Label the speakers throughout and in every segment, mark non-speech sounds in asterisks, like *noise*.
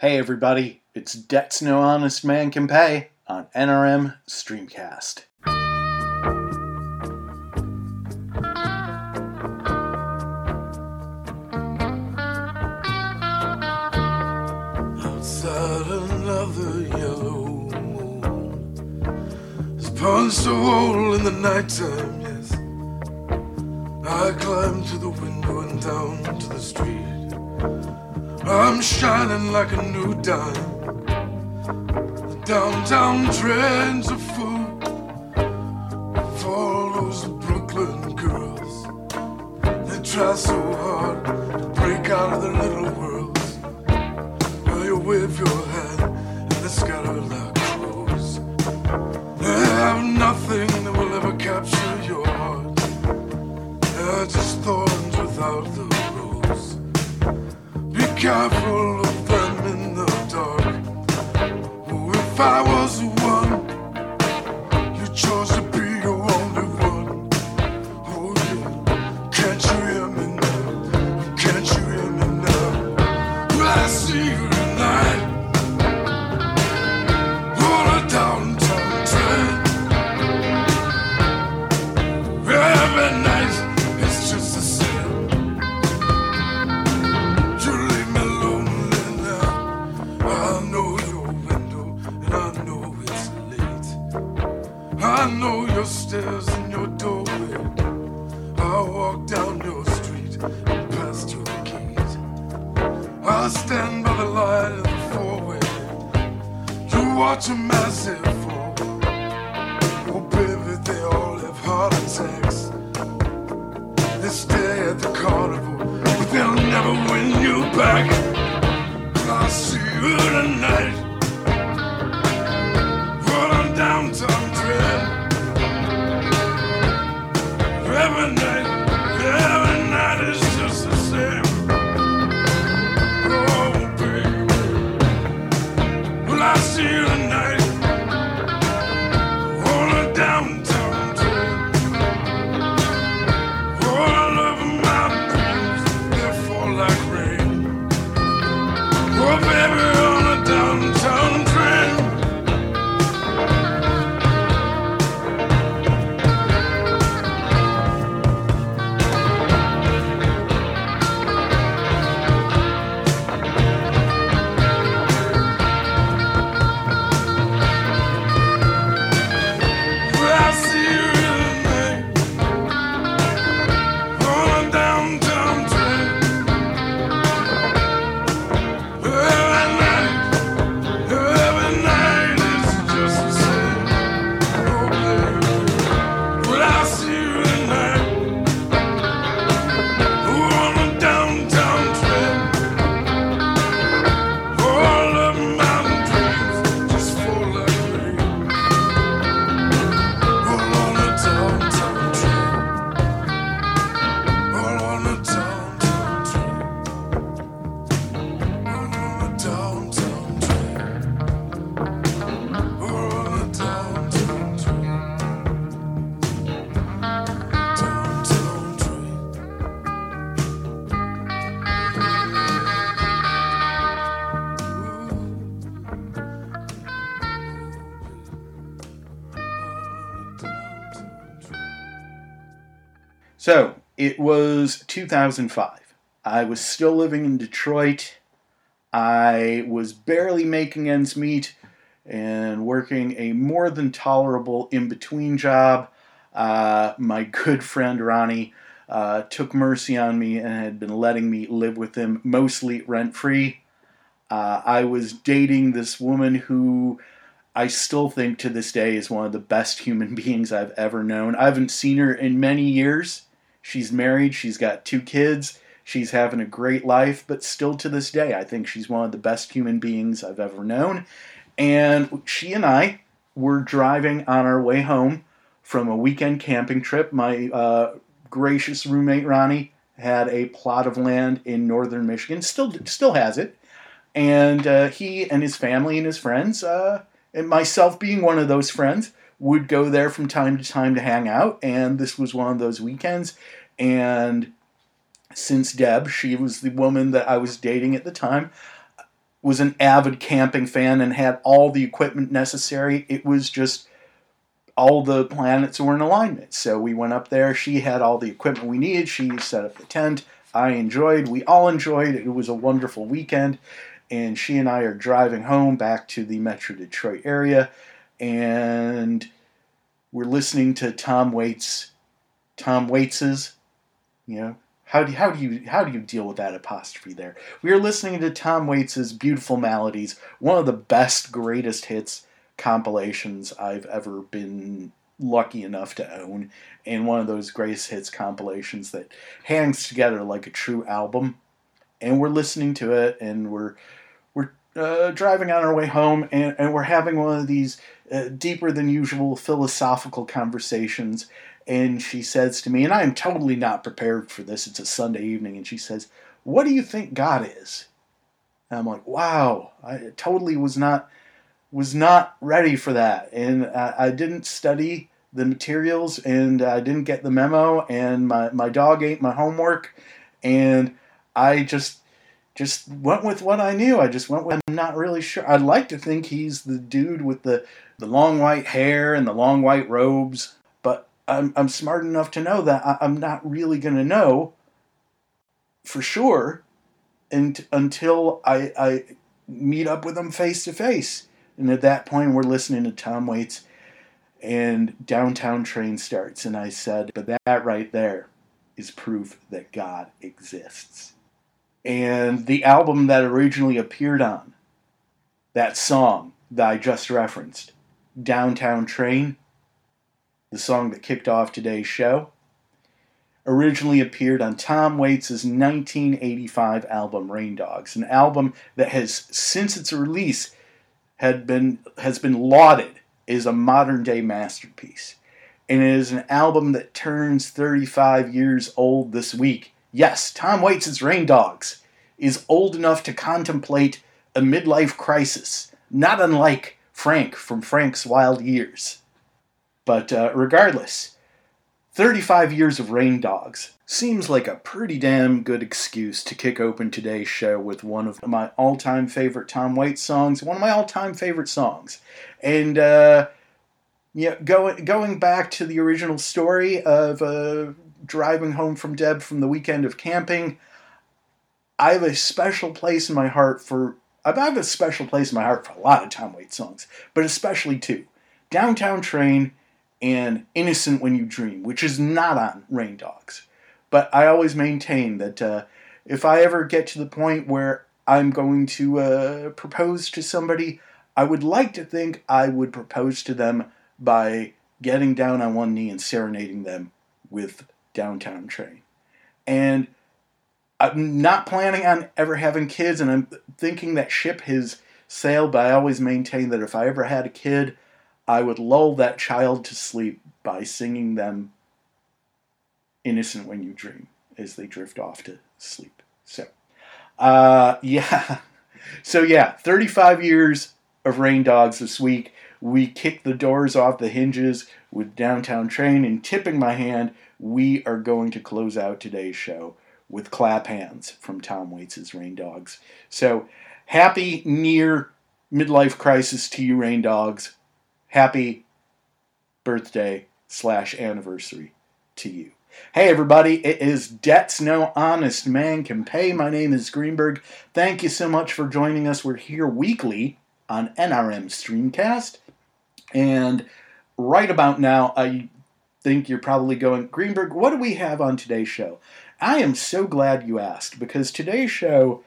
Speaker 1: Hey everybody, it's Debts No Honest Man Can Pay on NRM Streamcast.
Speaker 2: Outside another yellow moon has punched a hole in the nighttime, yes. I climb to the window and down to the street. I'm shining like a new dime. The downtown trends are full for all those Brooklyn girls. They try so hard to break out of their little worlds. Well, you wave your hand and they scatter like crows. They have nothing that will ever capture your heart. They're just thorns without careful of them in the dark. Oh, if I was
Speaker 1: it was 2005. I was still living in Detroit. I was barely making ends meet and working a more than tolerable in between job. Uh, my good friend Ronnie uh, took mercy on me and had been letting me live with him mostly rent free. Uh, I was dating this woman who I still think to this day is one of the best human *laughs* beings I've ever known. I haven't seen her in many years. She's married, she's got two kids, she's having a great life, but still to this day, I think she's one of the best human beings I've ever known. And she and I were driving on our way home from a weekend camping trip. My uh, gracious roommate Ronnie had a plot of land in northern Michigan, still still has it, and uh, he and his family and his friends, uh, and myself being one of those friends, would go there from time to time to hang out. And this was one of those weekends, and since Deb, she was the woman that I was dating at the time, was an avid camping fan and had all the equipment necessary. It was just all the planets were in alignment. So we went up there. She had all the equipment we needed. She set up the tent. I enjoyed. We all enjoyed. It was a wonderful weekend. And she and I are driving home back to the Metro Detroit area, and we're listening to Tom Waits. Tom Waits's, you know, how do, how do you how do you deal with that apostrophe there? We are listening to Tom Waits's "Beautiful Maladies," one of the best, greatest hits compilations I've ever been lucky enough to own, and one of those greatest hits compilations that hangs together like a true album. And we're listening to it, and we're we're uh, driving on our way home, and, and we're having one of these uh, deeper than usual philosophical conversations and she says to me, and I am totally not prepared for this. It's a Sunday evening, and she says, "What do you think God is?" And I'm like, "Wow, I totally was not was not ready for that, and I, I didn't study the materials, and I didn't get the memo, and my my dog ate my homework, and I just." Just went with what I knew. I just went with. I'm not really sure. I'd like to think he's the dude with the the long white hair and the long white robes but I'm, I'm smart enough to know that I, am not really to know for sure and, until I, I meet up with him face to face. And at that point, we're listening to Tom Waits and Downtown Train starts. And I said, but that right there is proof that God exists. And the album that originally appeared on, that song that I just referenced, Downtown Train, the song that kicked off today's show, originally appeared on Tom Waits' 1985 album Rain Dogs, an album that has since its release had been has been lauded as a modern day masterpiece. And it is an album that turns 35 years old this week. Yes, Tom Waits' Rain Dogs is old enough to contemplate a midlife crisis, not unlike Frank from Frank's Wild Years. But uh, regardless, 35 years of Rain Dogs seems like a pretty damn good excuse to kick open today's show with one of my all time favorite Tom Waits songs, one of my all time favorite songs. And, uh, yeah, going going back to the original story of uh, driving home from Deb from the weekend of camping, I have a special place in my heart for. I have a special place in my heart for a lot of Tom Waits songs, but especially two: "Downtown Train" and Innocent When You Dream, which is not on Rain Dogs. But I always maintain that uh, if I ever get to the point where I'm going to uh, propose to somebody, I would like to think I would propose to them by getting down on one knee and serenading them with Downtown Train. And I'm not planning on ever having kids, and I'm thinking that ship has sailed, but I always maintain that if I ever had a kid, I would lull that child to sleep by singing them Innocent When You Dream as they drift off to sleep. So, uh, *laughs* yeah. So, yeah, 35 years of Rain Dogs this week. We kick the doors off the hinges with Downtown Train and tipping my hand. We are going to close out today's show with Clap Hands from Tom Waits' Rain Dogs. So, happy near midlife crisis to you, Rain Dogs happy birthday slash anniversary to you. Hey everybody, it is Debts No Honest Man Can Pay. My name is Greenberg. Thank you so much for joining us. We're here weekly on NRM Streamcast. And right about now, I think you're probably going, Greenberg, what do we have on today's show? I am so glad you asked because today's show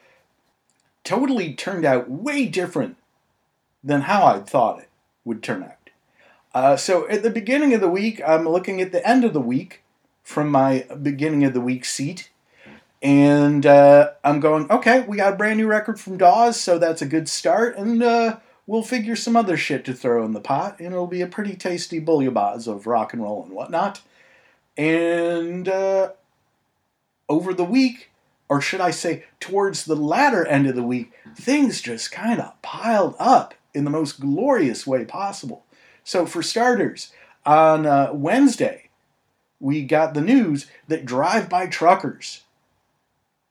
Speaker 1: totally turned out way different than how I thought it would turn out. Uh, so at the beginning of the week, I'm looking at the end of the week from my beginning of the week seat. And uh, I'm going, okay, we got a brand new record from Dawes, so that's a good start. And uh, we'll figure some other shit to throw in the pot, and it'll be a pretty tasty bouillabaisse of rock and roll and whatnot. And uh, over the week, or should I say, towards the latter end of the week, things just kind of piled up in the most glorious way possible. So, for starters, on uh, Wednesday, we got the news that drive by truckers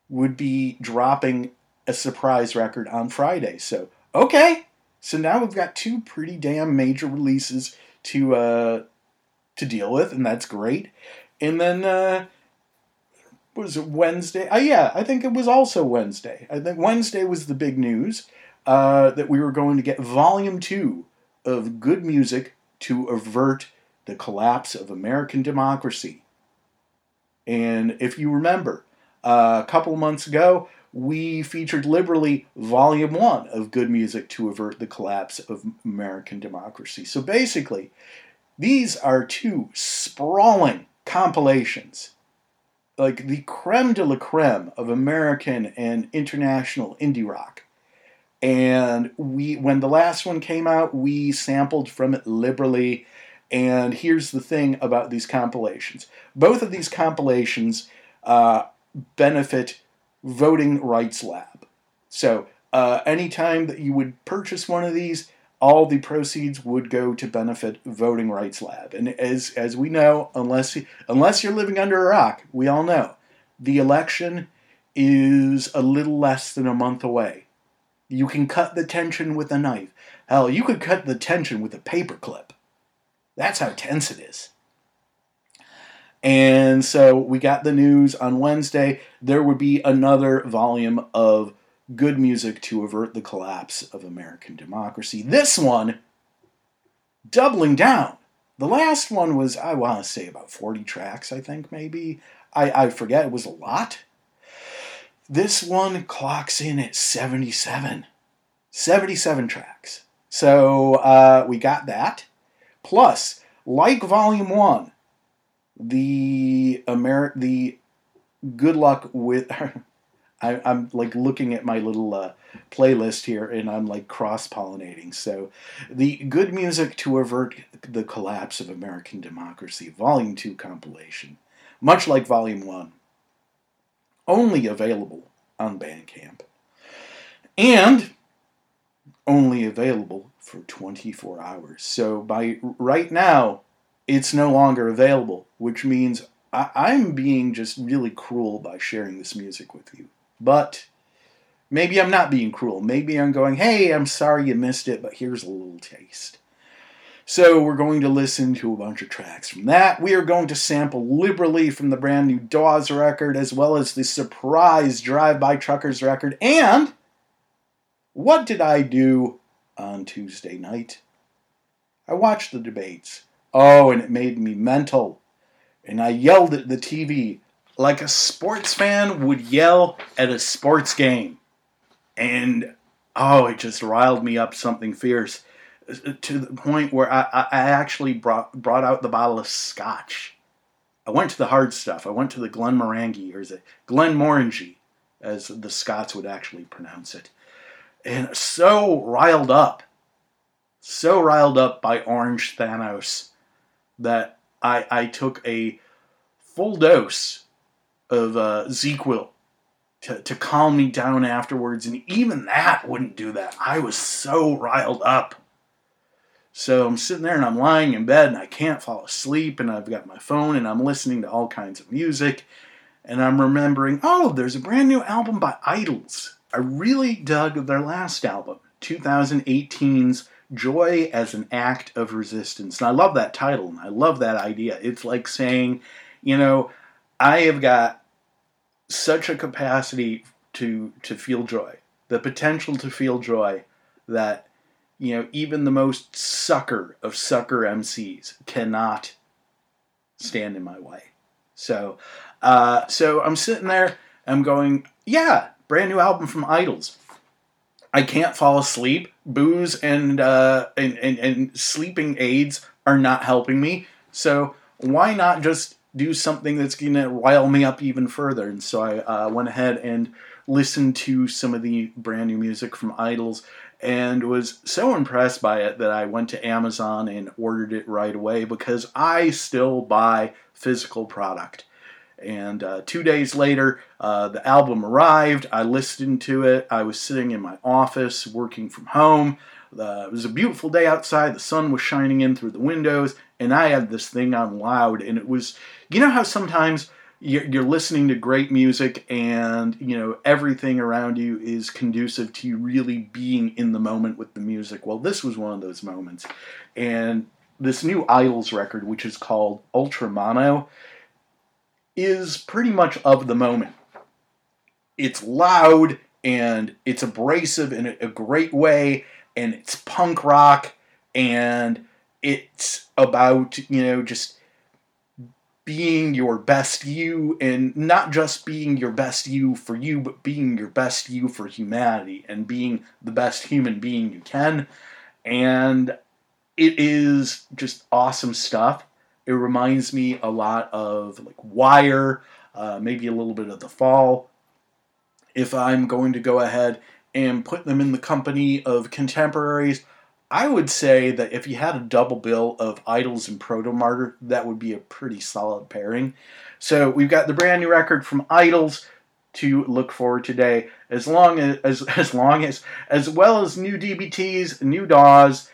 Speaker 1: would be dropping a surprise record on Friday. So, okay. So now we've got two pretty damn major releases to uh, to deal with, and that's great. And then uh, was it Wednesday? Uh, yeah, I think it was also Wednesday. I think Wednesday was the big news uh, that we were going to get Volume Two of Good Music to avert the collapse of American democracy. And if you remember, uh, a couple months ago, we featured liberally Volume 1 of Good Music to Avert the Collapse of American Democracy. So basically, these are two sprawling compilations, like the creme de la creme of American and international indie rock. And we, when the last one came out, we sampled from it liberally. And here's the thing about these compilations both of these compilations uh, benefit Voting Rights Lab. So, uh, anytime that you would purchase one of these, all the proceeds would go to benefit Voting Rights Lab. And as as we know, unless unless you're living under a rock, we all know the election is a little less than a month away. You can cut the tension with a knife. Hell, you could cut the tension with a paperclip. That's how tense it is. And so we got the news on Wednesday there would be another volume of good music to avert the collapse of American democracy. This one, doubling down. The last one was, I want to say, about 40 tracks, I think, maybe. I, I forget, it was a lot. This one clocks in at 77. 77 tracks. So uh, we got that. Plus, like Volume 1, the Ameri- the good luck with *laughs* I, am like looking at my little uh, playlist here and I'm like cross pollinating. So, the Good Music to Avert the Collapse of American Democracy, Volume 2 compilation, much like Volume 1, only available on Bandcamp. And only available for 24 hours. So, by right now, it's no longer available, which means I, am being just really cruel by sharing this music with you. But maybe I'm not being cruel. Maybe I'm going, hey, I'm sorry you missed it, but here's a little taste. So we're going to listen to a bunch of tracks from that. We are going to sample liberally from the brand new Dawes record, as well as the surprise Drive By Truckers record. And what did I do on Tuesday night? I watched the debates. Oh, and it made me mental. And I yelled at the TV like a sports fan would yell at a sports game. And oh, it just riled me up something fierce to the point where I, I actually brought, brought out the bottle of scotch. I went to the hard stuff. I went to the Glenmorangie, or is it Glenmorangie, as the Scots would actually pronounce it. And so riled up, so riled up by Orange Thanos that I, I took a full dose of uh, ZzzQuil to, to calm me down afterwards, and even that wouldn't do that. I was so riled up. So I'm sitting there and I'm lying in bed and I can't fall asleep, and I've got my phone and I'm listening to all kinds of music, and I'm remembering, oh, there's a brand new album by IDLES. I really dug their last album, 2018's Joy as an Act of Resistance. And I love that title and I love that idea. It's like saying, you know, I have got such a capacity to to feel joy, the potential to feel joy that you know even the most sucker of sucker MCs cannot stand in my way. So, uh, so I'm sitting there. I'm going, yeah, brand new album from IDLES. I can't fall asleep. Booze and, uh, and, and and sleeping aids are not helping me. So why not just do something that's going to rile me up even further? And so I uh, went ahead and listened to some of the brand new music from IDLES and was so impressed by it that I went to Amazon and ordered it right away because I still buy physical product. And uh, two days later, uh, the album arrived. I listened to it. I was sitting in my office working from home. Uh, it was a beautiful day outside. The sun was shining in through the windows, and I had this thing on loud. And it was, you know, how sometimes you're, listening to great music and you know everything around you is conducive to you really being in the moment with the music well this was one of those moments and this new IDLES record which is called ultra mono is pretty much of the moment. It's loud and it's abrasive in a great way and it's punk rock and it's about you know just being your best you and not just being your best you for you but being your best you for humanity and being the best human being you can. And it is just awesome stuff it reminds me a lot of like wire uh, maybe a little bit of the fall if i'm going to go ahead and put them in the company of contemporaries I would say that if you had a double bill of IDLES and Proto Protomartyr, that would be a pretty solid pairing. So we've got the brand new record from IDLES to look forward today, as long as as, *laughs* as long as as well as new DBTs, new Dawes,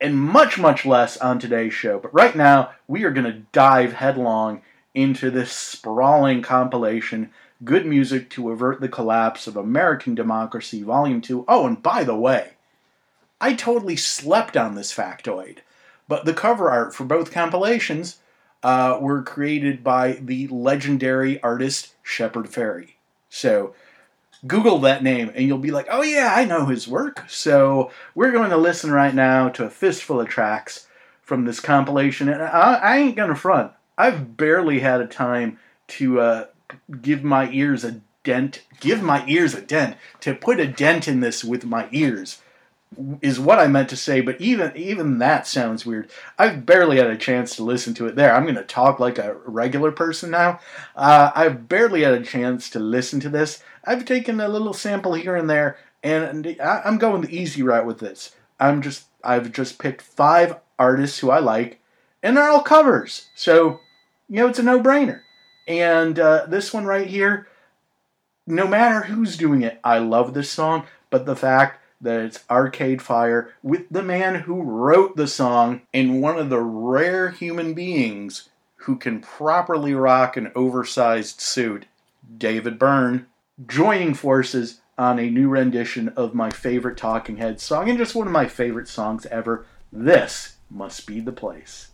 Speaker 1: and much much less on today's show. But right now we are going to dive headlong into this sprawling compilation. Good music to avert the collapse of American democracy, Volume 2. Oh, and by the way, I totally slept on this factoid. But the cover art for both compilations uh, were created by the legendary artist Shepard Fairey. So Google that name and you'll be like, oh yeah, I know his work. So we're going to listen right now to a fistful of tracks from this compilation. And I, I ain't to front. I've barely had a time to uh, give my ears a dent, give my ears a dent, to put a dent in this with my ears is what I meant to say, but even even that sounds weird. I've barely had a chance to listen to it there. I'm going to talk like a regular person now. Uh, I've barely had a chance to listen to this. I've taken a little sample here and there, and I'm going the easy route with this. I'm just I've just picked five artists who I like, and they're all covers. So you know it's a no-brainer. And uh, this one right here, no matter who's doing it, I love this song. But the fact that it's Arcade Fire with the man who wrote the song and one of the rare human beings who can properly rock an oversized suit, David Byrne, joining forces on a new rendition of my favorite Talking Heads song and just one of my favorite songs ever. This must be
Speaker 3: the place.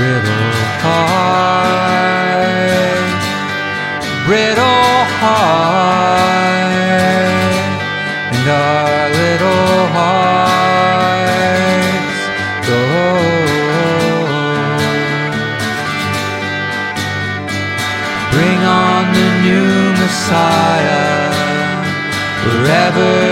Speaker 4: brittle heart,
Speaker 5: brittle oh, heart, and our little hearts go. Bring on the new Messiah wherever.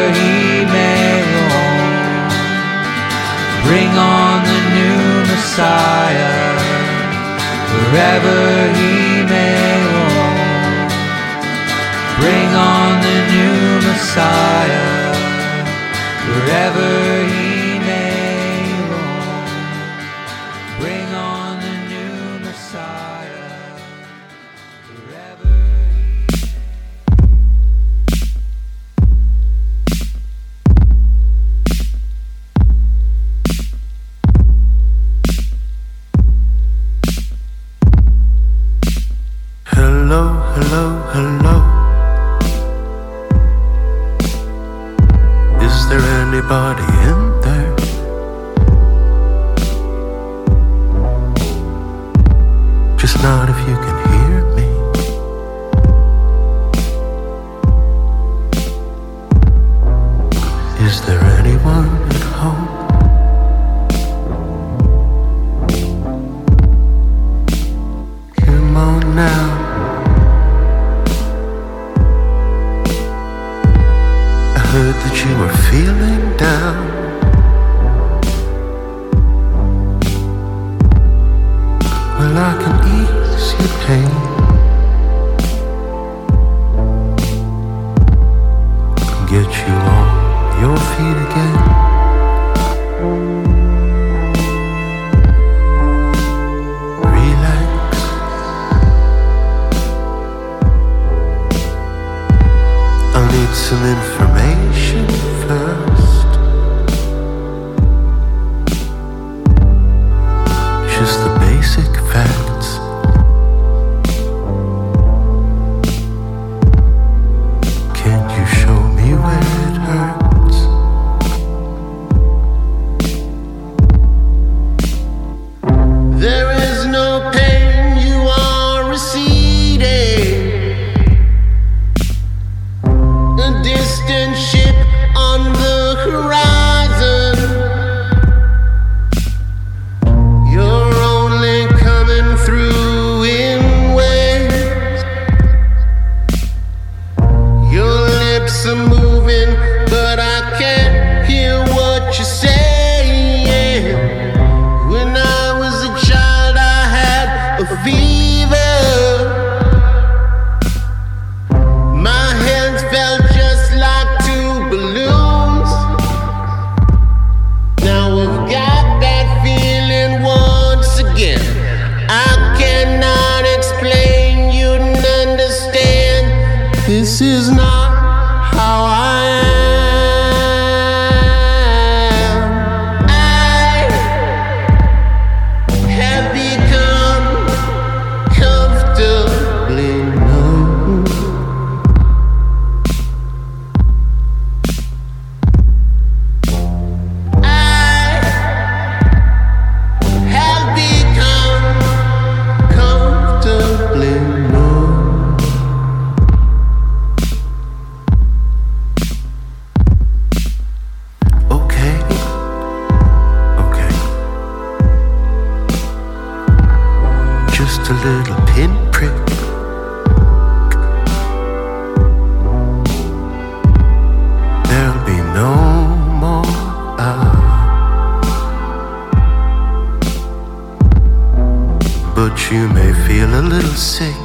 Speaker 6: a
Speaker 7: little sick.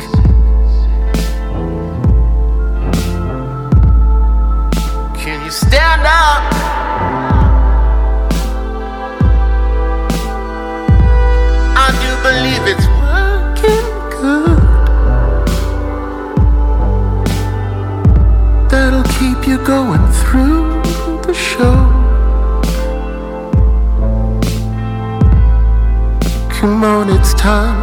Speaker 7: Can you stand up? I do believe it's working good. That'll keep you going through the show. Come on, it's time.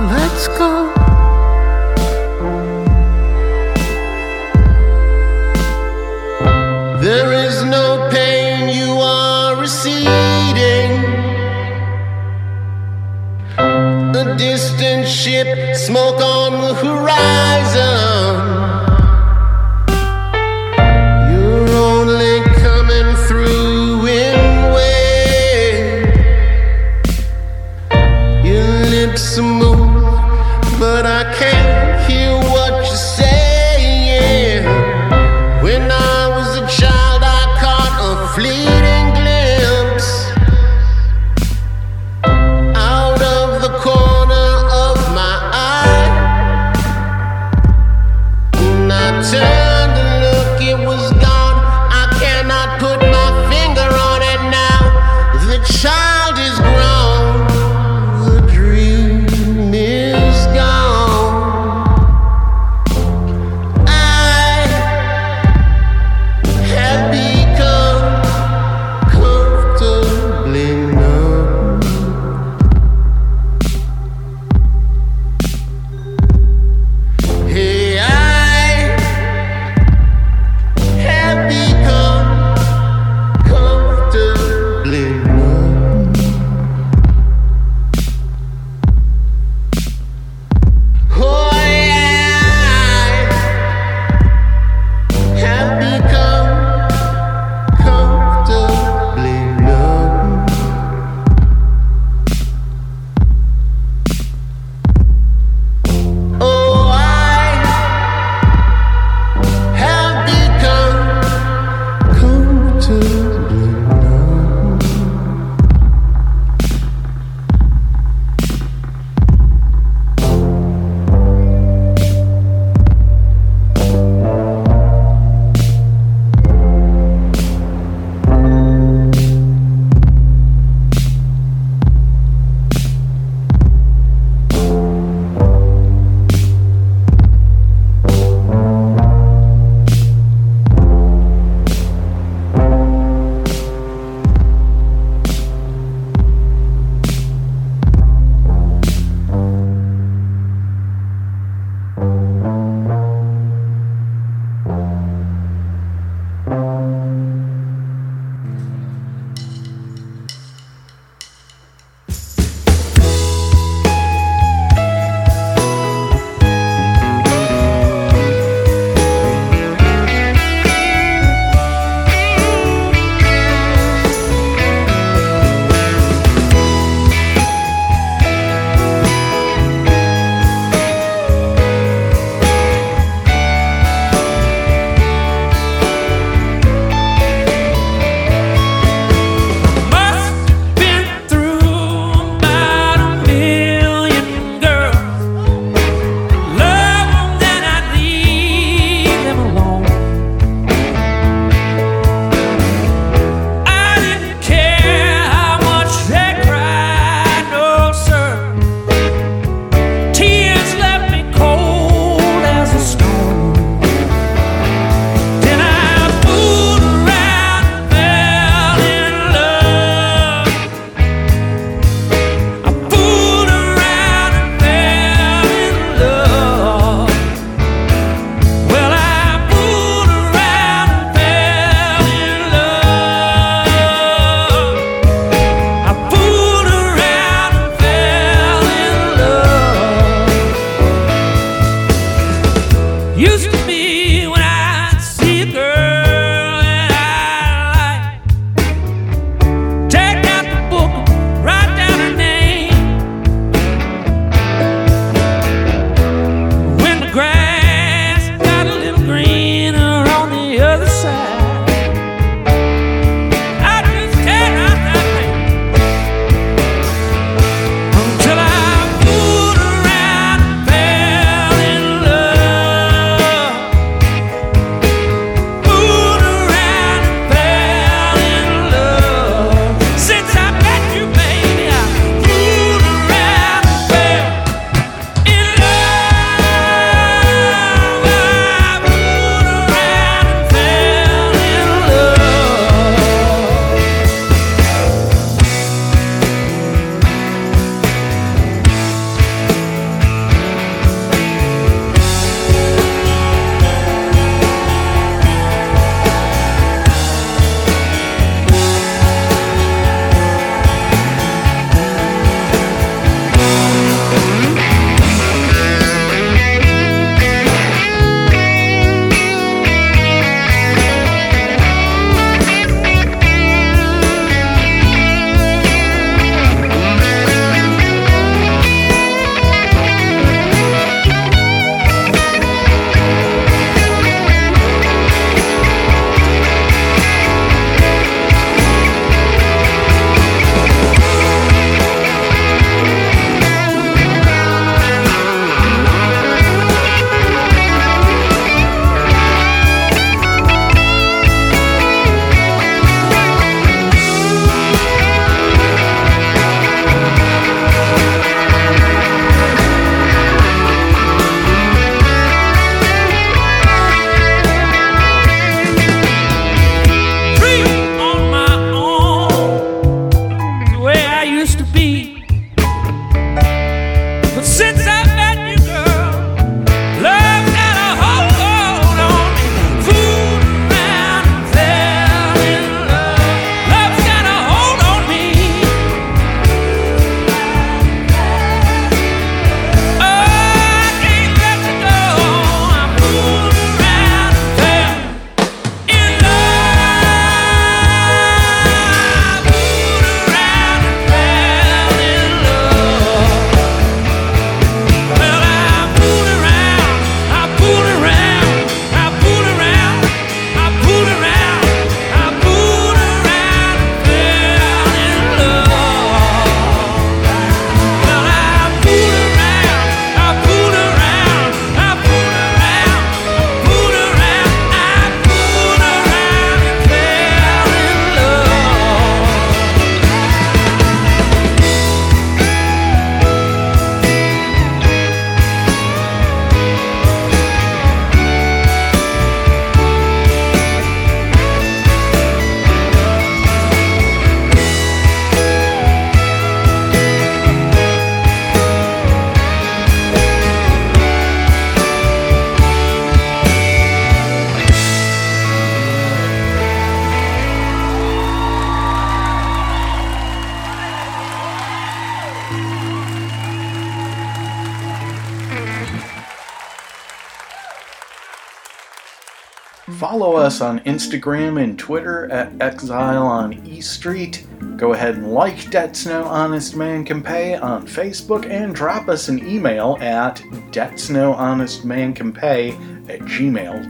Speaker 1: Follow us on Instagram and Twitter at Exile on E Street. Go ahead and like Debts No Honest Man Can Pay on Facebook and drop us an email at Debts No Honest Man Can Pay at gmail.com.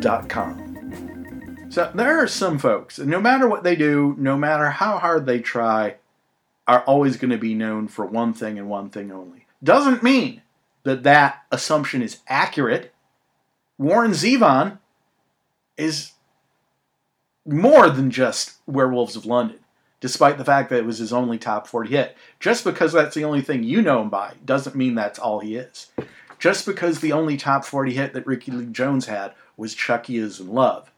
Speaker 1: So there are some folks, no matter what they do, no matter how hard they try, are always going to be known for one thing and one thing only. Doesn't mean that that assumption is accurate. Warren Zevon is more than just Werewolves of London, despite the fact that it was his only top 40 hit. Just because that's the only thing you know him by doesn't mean that's all he is. Just because the only top 40 hit that Rickie Lee Jones had was Chucky is in Love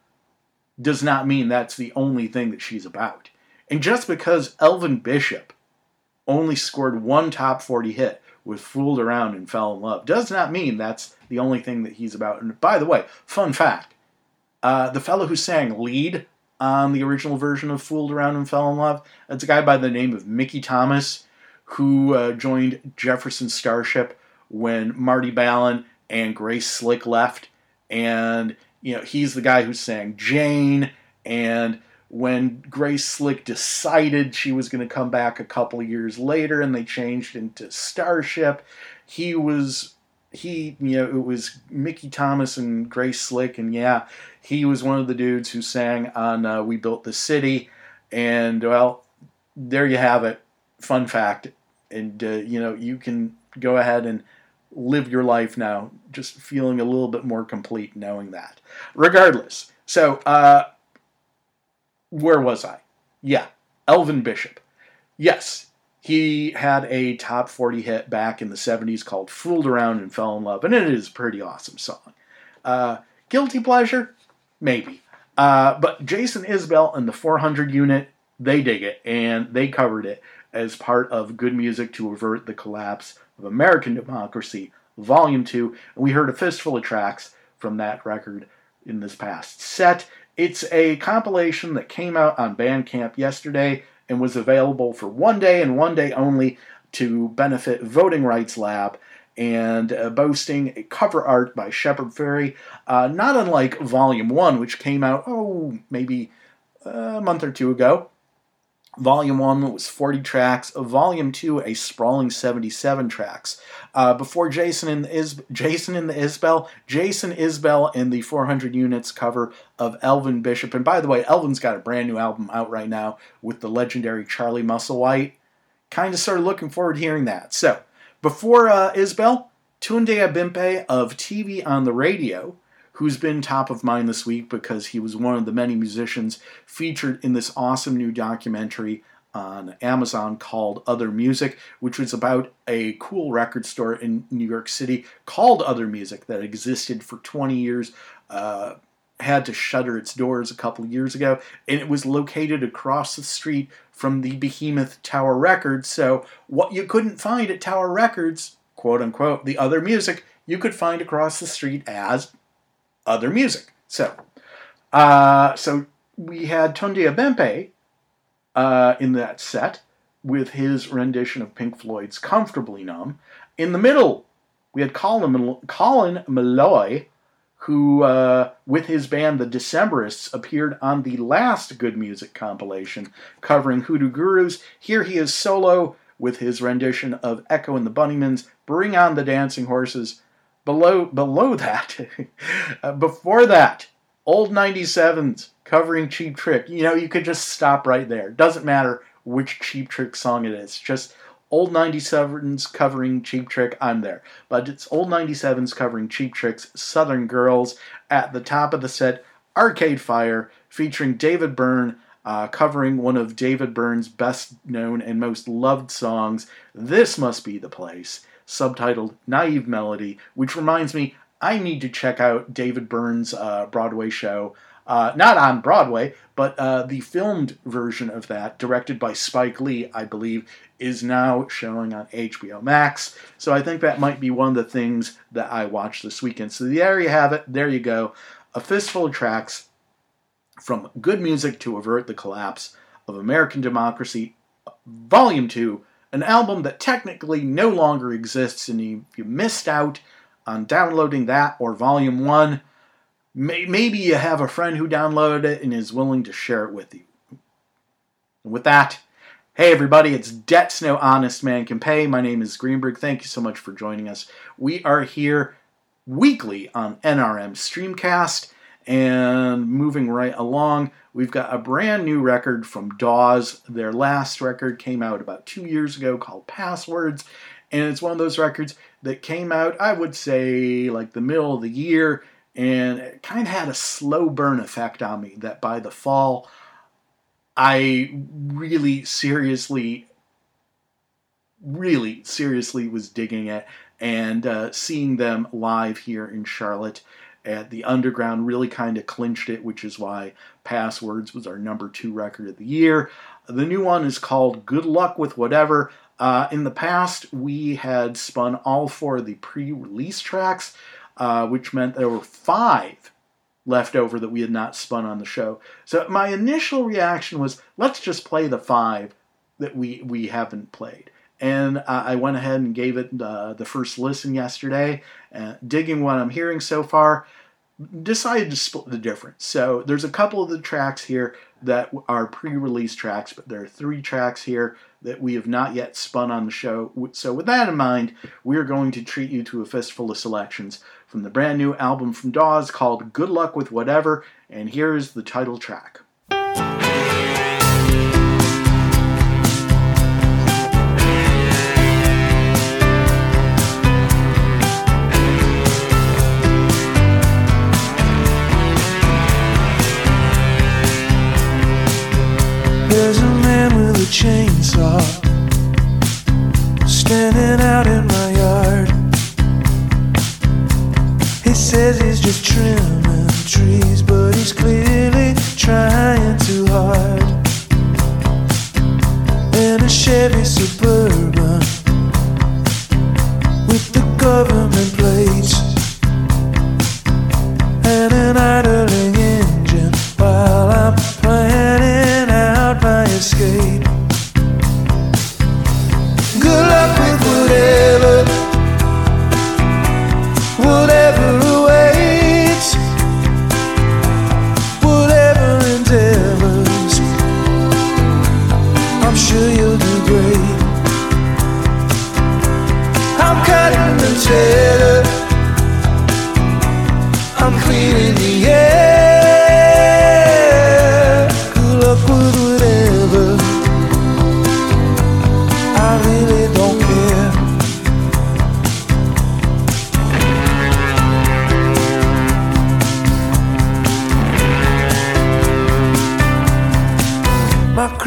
Speaker 1: does not mean that's the only thing that she's about. And just because Elvin Bishop only scored one top 40 hit with Fooled Around and Fell in Love does not mean that's the only thing that he's about. And by the way, fun fact uh, the fellow who sang lead on the original version of Fooled Around and Fell in Love, It's a guy by the name of Mickey Thomas who uh, joined Jefferson Starship when Marty Balin and Grace Slick left. And, you know, he's the guy who sang Jane. And when Grace Slick decided she was going to come back a couple years later and they changed into Starship, he was he you know it was Mickey Thomas and Grace Slick and yeah he was one of the dudes who sang on uh, We Built the City and well there you have it fun fact and uh, you know you can go ahead and live your life now just feeling a little bit more complete knowing that regardless so uh where was I? Yeah, Elvin Bishop. Yes, he had a top 40 hit back in the 70s called Fooled Around and Fell in Love, and it is a pretty awesome song. Uh, guilty pleasure? Maybe. Uh, but Jason Isbell and the 400 unit, they dig it, and they covered it as part of Good Music to Avert the Collapse of American Democracy, Volume 2. And we heard a fistful of tracks from that record in this past set. It's a compilation that came out on Bandcamp yesterday and was available for one day and one day only to benefit Voting Rights Lab and uh, boasting a cover art by Shepard Fairey, uh, not unlike Volume 1, which came out, oh, maybe a month or two ago. Volume 1 was 40 tracks, Volume 2 a sprawling 77 tracks. Uh, before Jason and Is- Jason and the Isbell, Jason Isbell in the 400 units cover of Elvin Bishop. And by the way, Elvin's got a brand new album out right now with the legendary Charlie Musselwhite. Kind of started looking forward to hearing that. So, before uh, Isbell, Tunde Adebimpe of TV on the Radio, who's been top of mind this week because he was one of the many musicians featured in this awesome new documentary on Amazon called Other Music, which was about a cool record store in New York City called Other Music that existed for 20 years. Uh, had to shutter its doors a couple years ago, and it was located across the street from the behemoth Tower Records. So, what you couldn't find at Tower Records, quote unquote, the other music, you could find across the street as other music. So, uh, so we had Tunde Adebimpe uh, in that set with his rendition of Pink Floyd's "Comfortably Numb." In the middle, we had Colin, Colin Meloy, who, uh, with his band the Decemberists, appeared on the last Good Music compilation covering Hoodoo Gurus. Here he is solo with his rendition of Echo and the Bunnymans, Bring on the Dancing Horses. Below, below *laughs* that, uh, before that, old 97s covering Cheap Trick. You know, you could just stop right there. Doesn't matter which Cheap Trick song it is. Just old 97s covering Cheap Trick, I'm there. But it's old 97s covering Cheap Trick's Southern Girls. At the top of the set, Arcade Fire featuring David Byrne. Uh, covering one of David Byrne's best known and most loved songs, This Must Be the Place, subtitled Naive Melody, which reminds me I need to check out David Byrne's uh, Broadway show. Uh, not on Broadway, but uh, the filmed version of that, directed by Spike Lee, I believe, is now showing on HBO Max. So I think that might be one of the things that I watch this weekend. So there you have it. There you go. A fistful of tracks from good music to avert the collapse of American democracy, Volume 2, an album that technically no longer exists, and if you missed out on downloading that or Volume 1, May- maybe you have a friend who downloaded it and is willing to share it with you. And with that, hey everybody, it's Debts No Honest Man Can Pay. My name is Greenberg. Thank you so much for joining us. We are here weekly on NRM Streamcast. And moving right along, we've got a brand new record from Dawes. Their last record came out about two years ago called Passwords. And it's one of those records that came out, I would say, like the middle of the year. And it kind of had a slow burn effect on me that by the fall, I really seriously, really seriously was digging it. And uh, seeing them live here in Charlotte at the Underground really kind of clinched it, which is why Passwords was our number two record of the year. The new one is called Good Luck with Whatever. Uh, in the past, we had spun all four of the pre release tracks, uh, which meant there were five left over that we had not spun on the show. So my initial reaction was let's just play the five that we, we haven't played. And uh, I went ahead and gave it uh, the first listen yesterday, uh, digging what I'm hearing so far. Decided to split the difference. So there's a couple of the tracks here that are pre-release tracks, but there are three tracks here that we have not yet spun on the show. So with that in mind, we are going to treat you to a fistful of selections from the brand new album from Dawes called Good Luck with Whatever, and here is the title track.
Speaker 8: There's a man with a chainsaw standing out says he's just trimming trees, but he's clearly trying too hard. In a Chevy Suburban with the government plates and an idling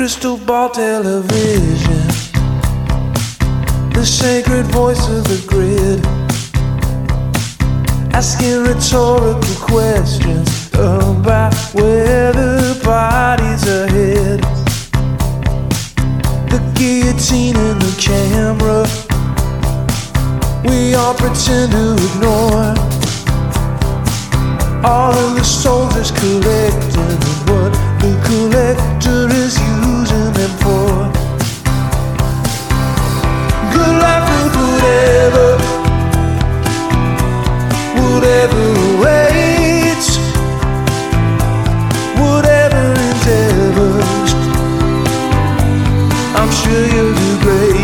Speaker 8: crystal ball television, the sacred voice of the grid asking rhetorical questions about where the bodies are ahead. The guillotine and the camera, we all pretend to ignore. All of the soldiers collecting what the collector is using Good with whatever whatever awaits, whatever endeavors. I'm sure you'll do great.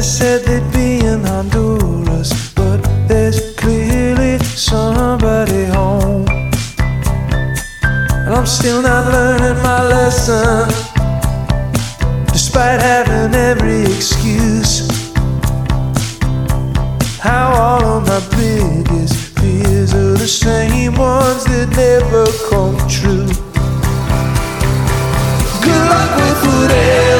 Speaker 8: They said they'd be in Honduras, but there's clearly somebody home. And I'm still not learning my lesson, despite having every excuse. How all of my biggest fears are the same ones that never come true. Good luck with whatever,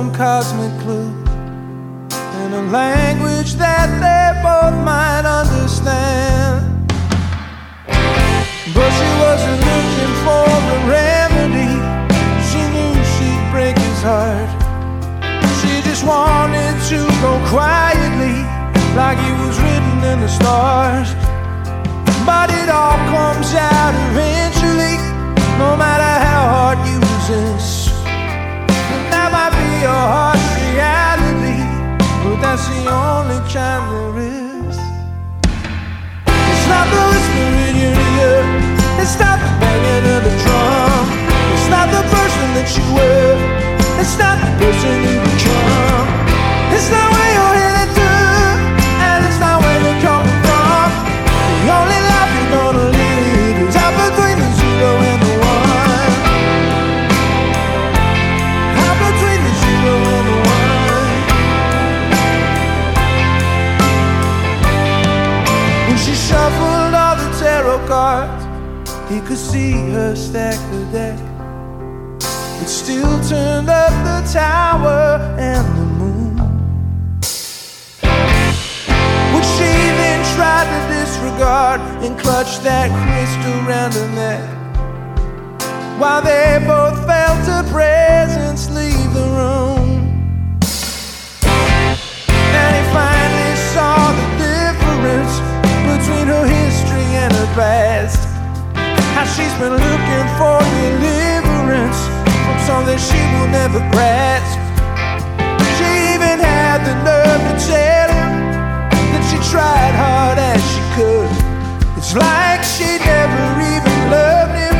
Speaker 8: some cosmic clue in a language that they both might understand. But she wasn't looking for a remedy. She knew she'd break his heart. She just wanted to go quietly, like it was written in the stars. But it all comes out eventually, no matter how hard you resist. Your harsh reality, but that's the only kind there is. It's not the whisper in your ear. It's not the banging of the drum. It's not the person that you were. It's not the person you become. It's not where you're could see her stack the deck. It still turned up the tower and the moon. Would she then try to disregard and clutch that crystal round her neck? While they both felt her presence leave the room. And he finally saw the difference between her history and her past. How she's been looking for deliverance from something she will never grasp. She even had the nerve to tell him that she tried hard as she could. It's like she never even loved him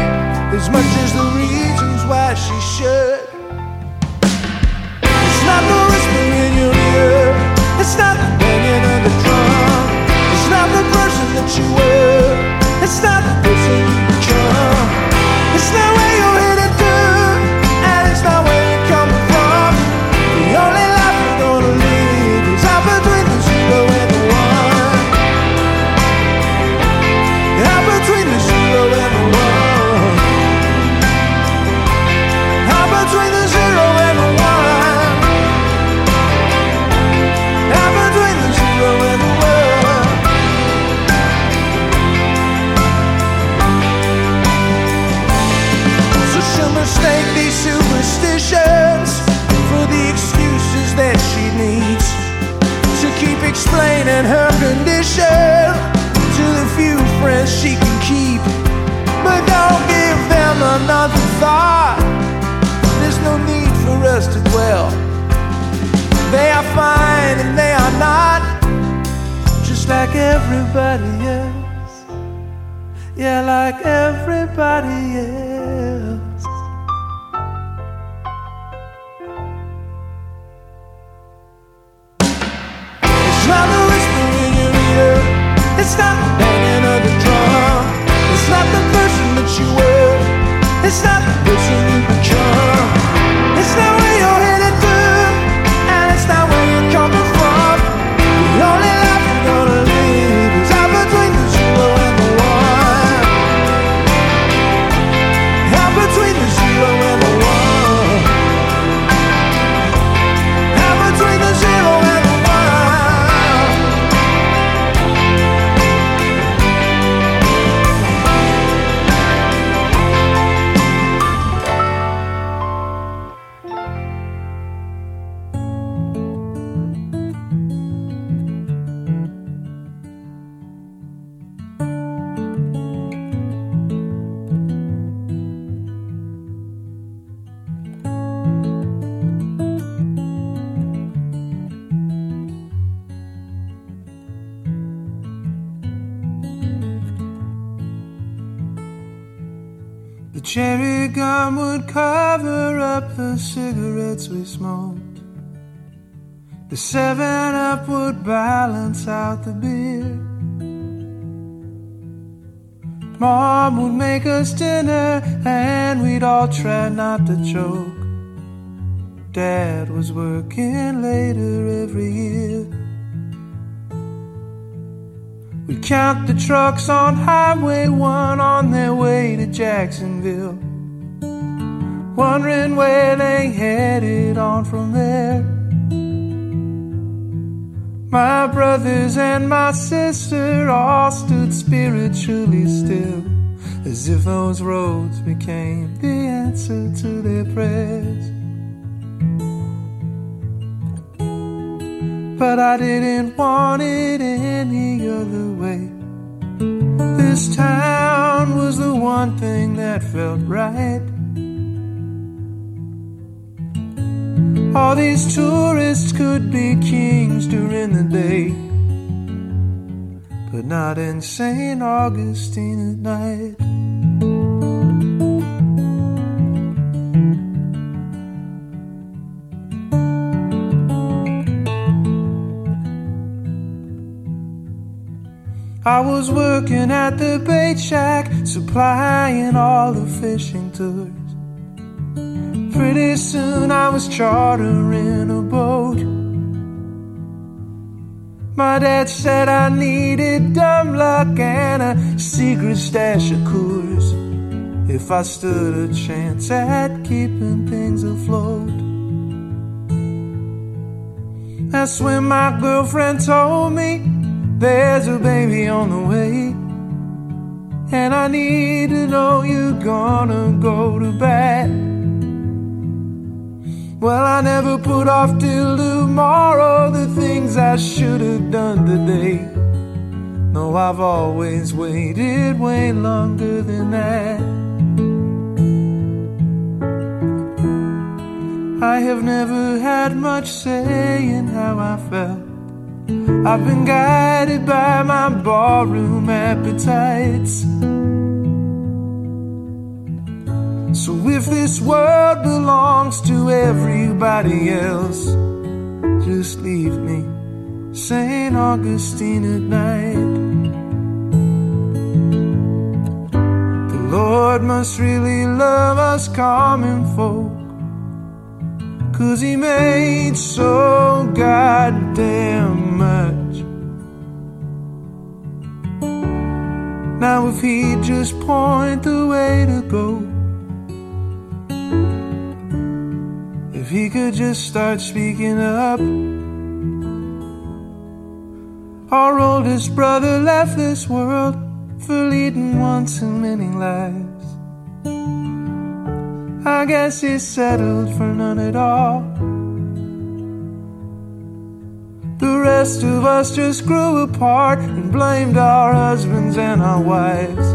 Speaker 8: as much as the reasons why she should. It's not the whisper in your ear. It's not the banging of the drum. It's not the person that you were. It's not the person. It's not like everybody else. Yeah, like everybody gum would cover up the cigarettes we smoked. The seven up would balance out the beer. Mom would make us dinner and we'd all try not to choke. Dad was working later every year. We'd count the trucks on Highway 1 on their way to Jacksonville. Wondering where they headed on from there. My brothers and my sister all stood spiritually still, as if those roads became the answer to their prayers. but I didn't want it any other way. This town was the one thing that felt right. All these tourists could be kings during the day, but not in St. Augustine at night. I was working at the bait shack, supplying all the fishing tours. Pretty soon I was chartering a boat. My dad said I needed dumb luck and a secret stash of Coors if I stood a chance at keeping things afloat. That's when my girlfriend told me there's a baby on the way. And I need to know you're gonna go to bed. Well, I never put off till tomorrow the things I should have done today. No, I've always waited way longer than that. I have never had much say in how I felt. I've been guided by my barroom appetites. So if this world belongs to everybody else, just leave me St. Augustine at night. The Lord must really love us common folk. Cause he made so goddamn much. Now, if he'd just point the way to go, if he could just start speaking up. Our oldest brother left this world for leading one too many lives. I guess he settled for none at all. The rest of us just grew apart and blamed our husbands and our wives.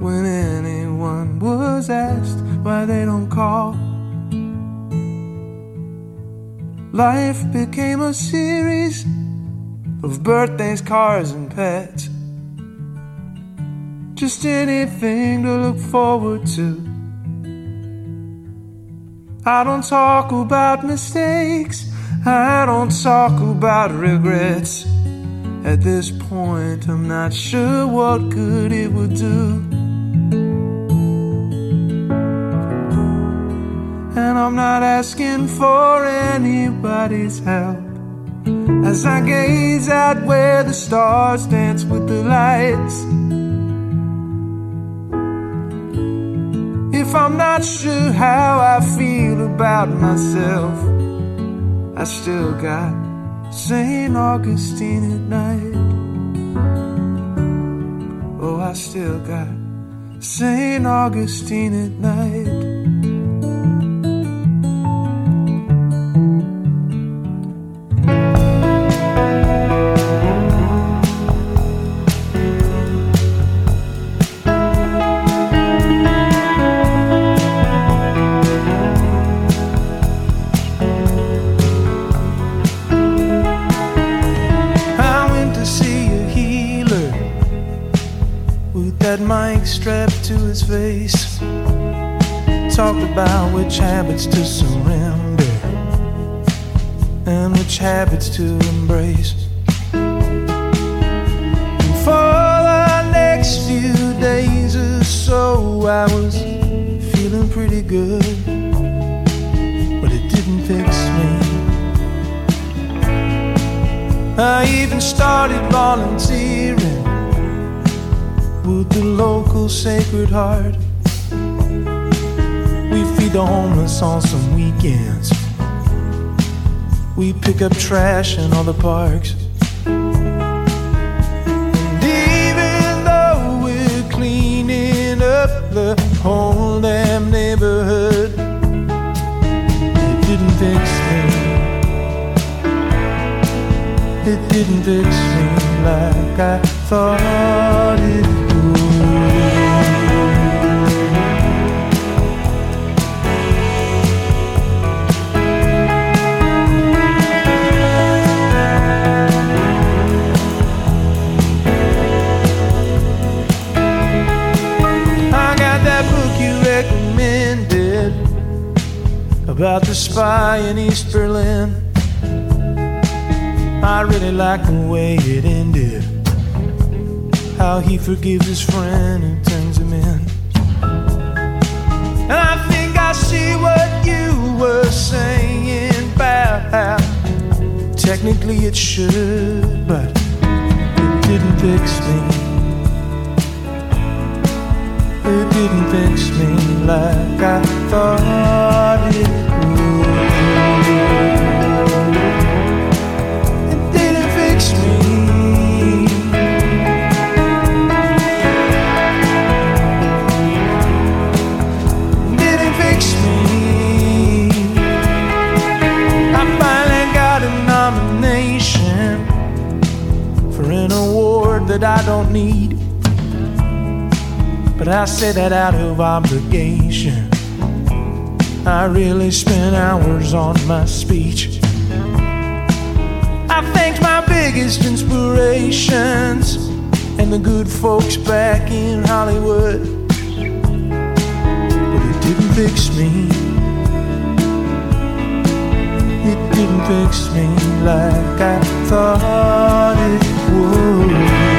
Speaker 8: When anyone was asked why they don't call, life became a series of birthdays, cars, and pets. Just anything to look forward to. I don't talk about mistakes, I don't talk about regrets. At this point, I'm not sure what good it would do. And I'm not asking for anybody's help. As I gaze out where the stars dance with the lights. If I'm not sure how I feel about myself, I still got St. Augustine at night. Oh, I still got St. Augustine at night. That mic strapped to his face. Talked about which habits to surrender and which habits to embrace. And for the next few days or so, I was feeling pretty good, but it didn't fix me. I even started volunteering with the local Sacred Heart. We feed the homeless on some weekends. We pick up trash in all the parks. And even though we're cleaning up the whole damn neighborhood, it didn't fix me. It didn't fix me like I thought it about the spy in East Berlin. I really like the way it ended. How he forgives his friend and turns him in. And I think I see what you were saying about how technically it should, but it didn't fix me. It didn't fix me like I thought it that I don't need. But I say that out of obligation. I really spent hours on my speech. I thanked my biggest inspirations and the good folks back in Hollywood. But it didn't fix me. It didn't fix me like I thought it would.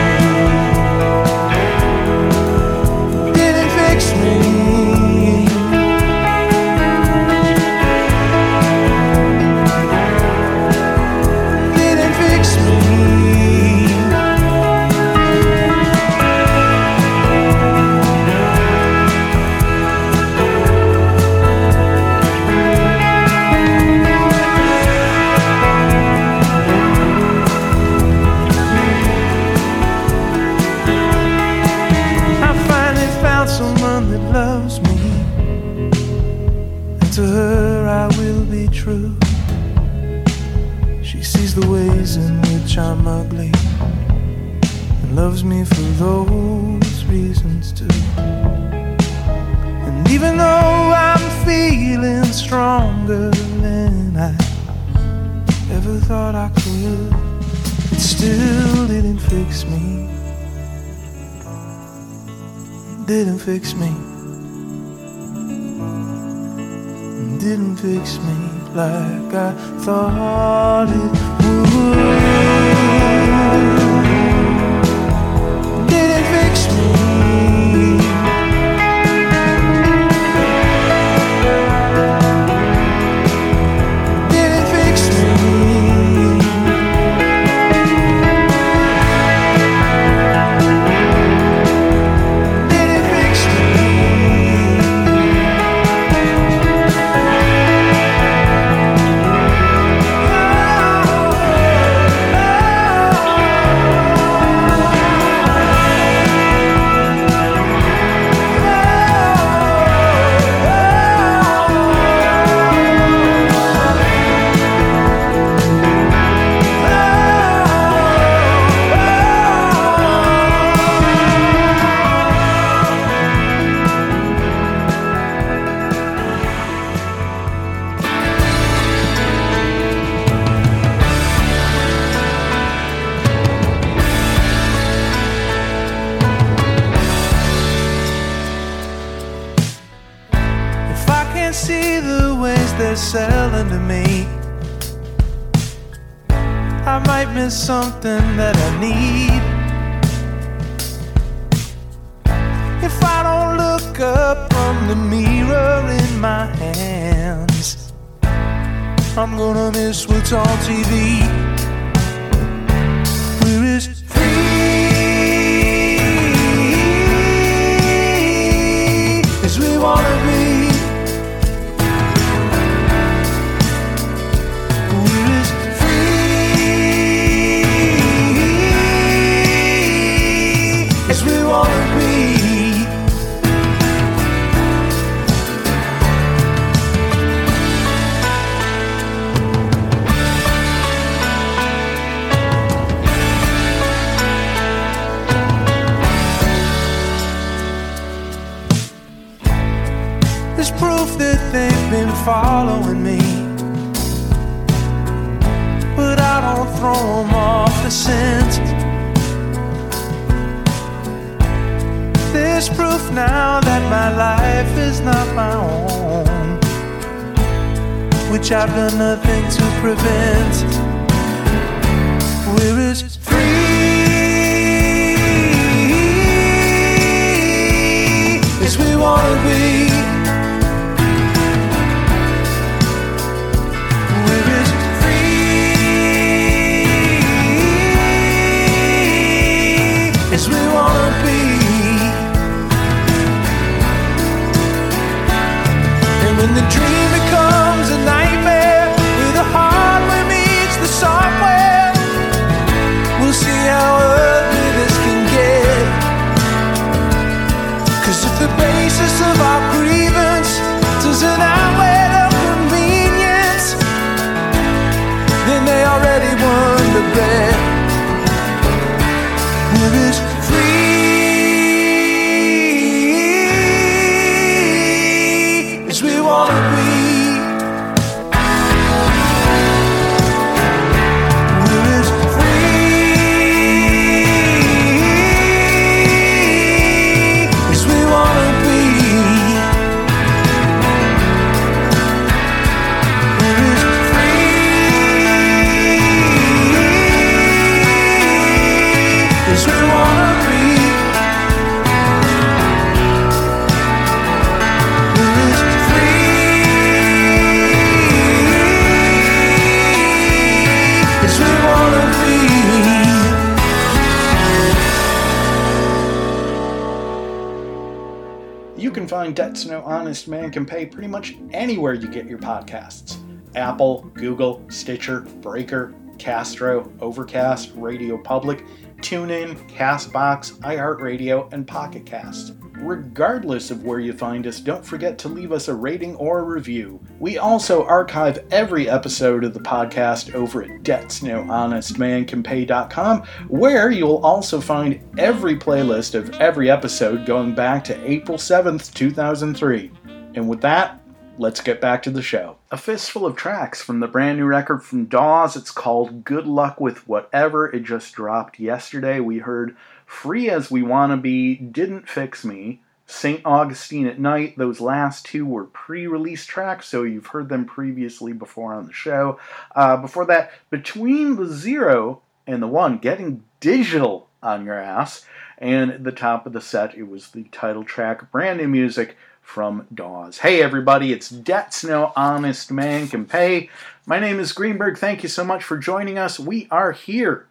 Speaker 8: can
Speaker 1: pay pretty much anywhere you get your podcasts Apple, Google, Stitcher, Breaker, Castro, Overcast, Radio Public, TuneIn, Castbox, iHeartRadio, and PocketCast. Regardless of where you find us, don't forget to leave us a rating or a review. We also archive every episode of the podcast over at debtsnohonestmancanpay.com, where you'll also find every playlist of every episode going back to April 7th, 2003. And with that, let's get back to the show. A fistful of tracks from the brand new record from Dawes. It's called Good Luck with Whatever. It just dropped yesterday. We heard Free as We Wanna Be, Didn't Fix Me, St. Augustine at Night. Those last two were pre release tracks, so you've heard them previously before on the show. Uh, before that, Between the Zero and the One, Getting Digital on Your Ass. And at the top of the set, it was the title track, brand new music from Dawes. Hey everybody, it's Debts No Honest Man Can Pay. My name is Greenberg. Thank you so much for joining us. We are here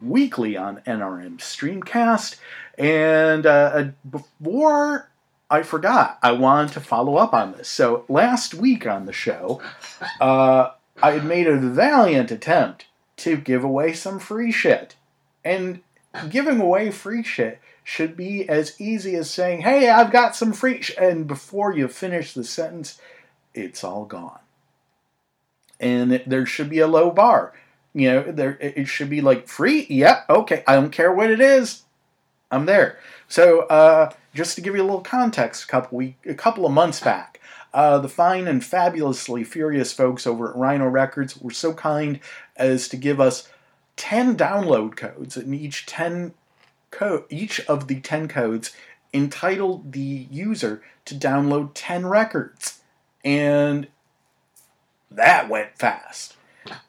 Speaker 1: weekly on NRM Streamcast. And uh, before I forgot, I wanted to follow up on this. So last week on the show, uh, I had made a valiant attempt to give away some free shit. And giving away free shit should be as easy as saying, "Hey, I've got some free," and before you finish the sentence, it's all gone. And there should be a low bar. You know, there it should be like free. Yep, okay. I don't care what it is. I'm there. So, uh, just to give you a little context, a couple week, a couple of months back, uh, the fine and fabulously furious folks over at Rhino Records were so kind as to give us 10 download codes, and each 10 code, each of the 10 codes entitled the user to download 10 records. And that went fast.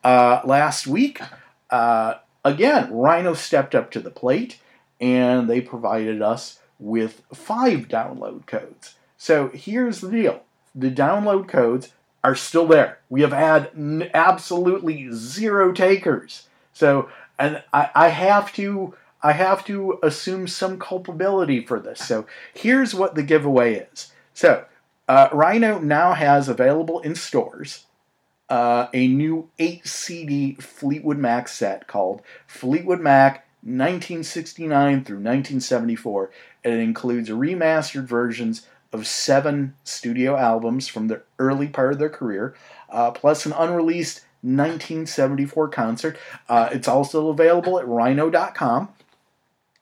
Speaker 1: Uh, last week, uh, again, Rhino stepped up to the plate and they provided us with five download codes. So here's the deal the download codes are still there. We have had n- absolutely zero takers. So, and I, I have to I have to assume some culpability for this. So here's what the giveaway is. So uh, Rhino now has available in stores uh, a new 8 CD Fleetwood Mac set called Fleetwood Mac 1969 through 1974. And it includes remastered versions of seven studio albums from the early part of their career, uh, plus an unreleased 1974 concert. Uh, it's also available at rhino.com.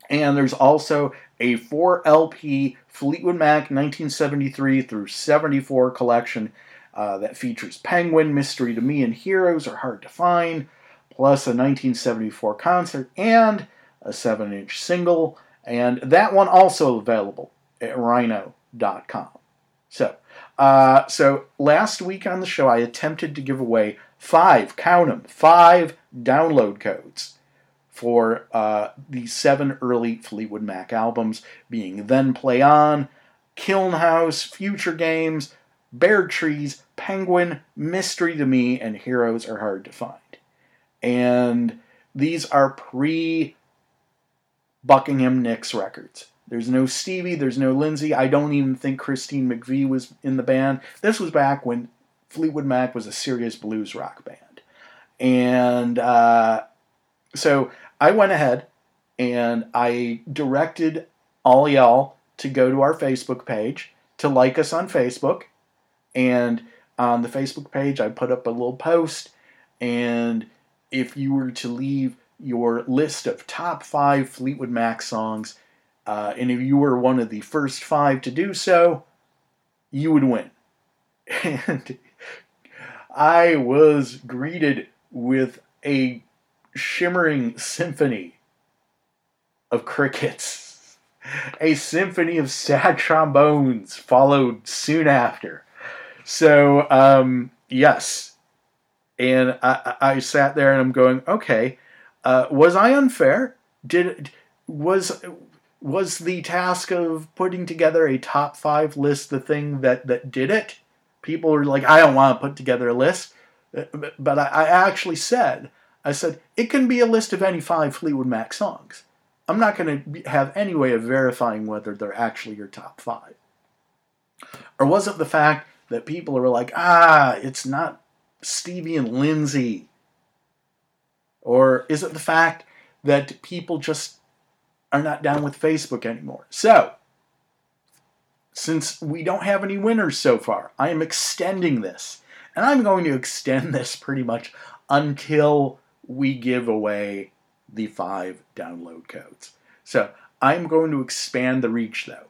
Speaker 1: And there's also a 4 LP Fleetwood Mac 1973 through 74 collection uh, that features Penguin, Mystery to Me, and Heroes Are Hard to Find, plus a 1974 concert and a 7 inch single. And that one also available at rhino.com. So, uh, so last week on the show, I attempted to give away five, count them, five download codes for uh, the seven early Fleetwood Mac albums, being Then Play On, Kiln House, Future Games, Bare Trees, Penguin, Mystery to Me, and Heroes Are Hard to Find. And these are pre Buckingham Nicks records. There's no Stevie, there's no Lindsay. I don't even think Christine McVie was in the band. This was back when Fleetwood Mac was a serious blues rock band. And uh, so I went ahead and I directed all y'all to go to our Facebook page to like us on Facebook. And on the Facebook page, I put up a little post. And if you were to leave your list of top five Fleetwood Mac songs, uh, and if you were one of the first five to do so, you would win. *laughs* And I was greeted with a shimmering symphony of crickets. A symphony of sad trombones followed soon after. So, um, yes. And I, I sat there and I'm going, okay, uh, was I unfair? Did was was the task of putting together a top five list the thing that that did it? People are like, I don't want to put together a list, uh, but I, I actually said I said, it can be a list of any five Fleetwood Mac songs. I'm not going to have any way of verifying whether they're actually your top five. Or was it the fact that people are like, ah, it's not Stevie and Lindsay? Or is it the fact that people just are not down with Facebook anymore? So, since we don't have any winners so far, I am extending this. And I'm going to extend this pretty much until we give away the five download codes. So I'm going to expand the reach though.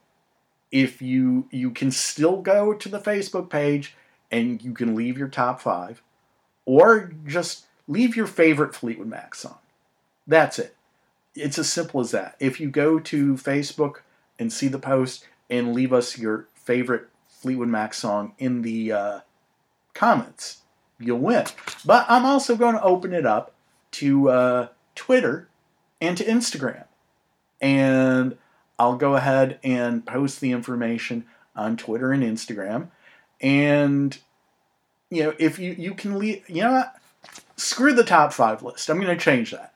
Speaker 1: if you you can still go to the Facebook page and you can leave your top five, or just leave your favorite Fleetwood Mac song. That's it. It's as simple as that. If you go to Facebook and see the post and leave us your favorite Fleetwood Mac song in the uh, comments, you'll win. But I'm also going to open it up to uh, Twitter and to Instagram. And I'll go ahead and post the information on Twitter and Instagram. And, you know, if you, you can leave, you know what? Screw the top five list. I'm going to change that.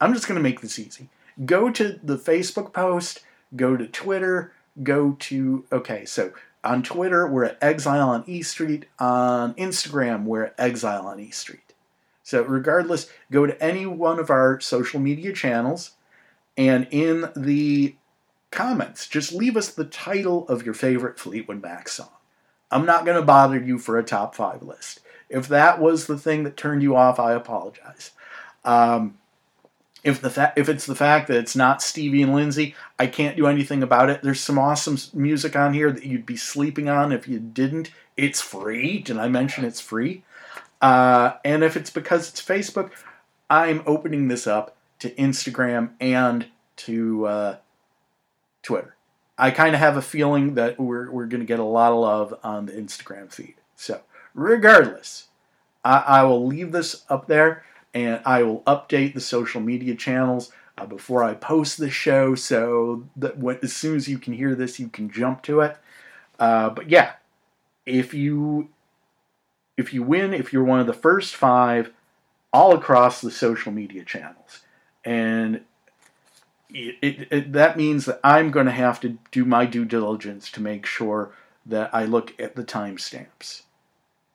Speaker 1: I'm just going to make this easy. Go to the Facebook post, go to Twitter, go to, okay, so on Twitter, we're at Exile on E Street. On Instagram, we're at Exile on E Street. So, regardless, go to any one of our social media channels and in the comments, just leave us the title of your favorite Fleetwood Mac song. I'm not going to bother you for a top five list. If that was the thing that turned you off, I apologize. Um, if the fa- if it's the fact that it's not Stevie and Lindsay, I can't do anything about it. There's some awesome music on here that you'd be sleeping on if you didn't. It's free. Did I mention it's free? Uh, and if it's because it's Facebook, I'm opening this up to Instagram and to uh, Twitter. I kind of have a feeling that we're, we're going to get a lot of love on the Instagram feed. So, regardless, I, I will leave this up there and I will update the social media channels uh, before I post the show so that when, as soon as you can hear this, you can jump to it. Uh, but yeah, if you if you win, if you're one of the first five, all across the social media channels, and it, it, it, that means that I'm going to have to do my due diligence to make sure that I look at the timestamps.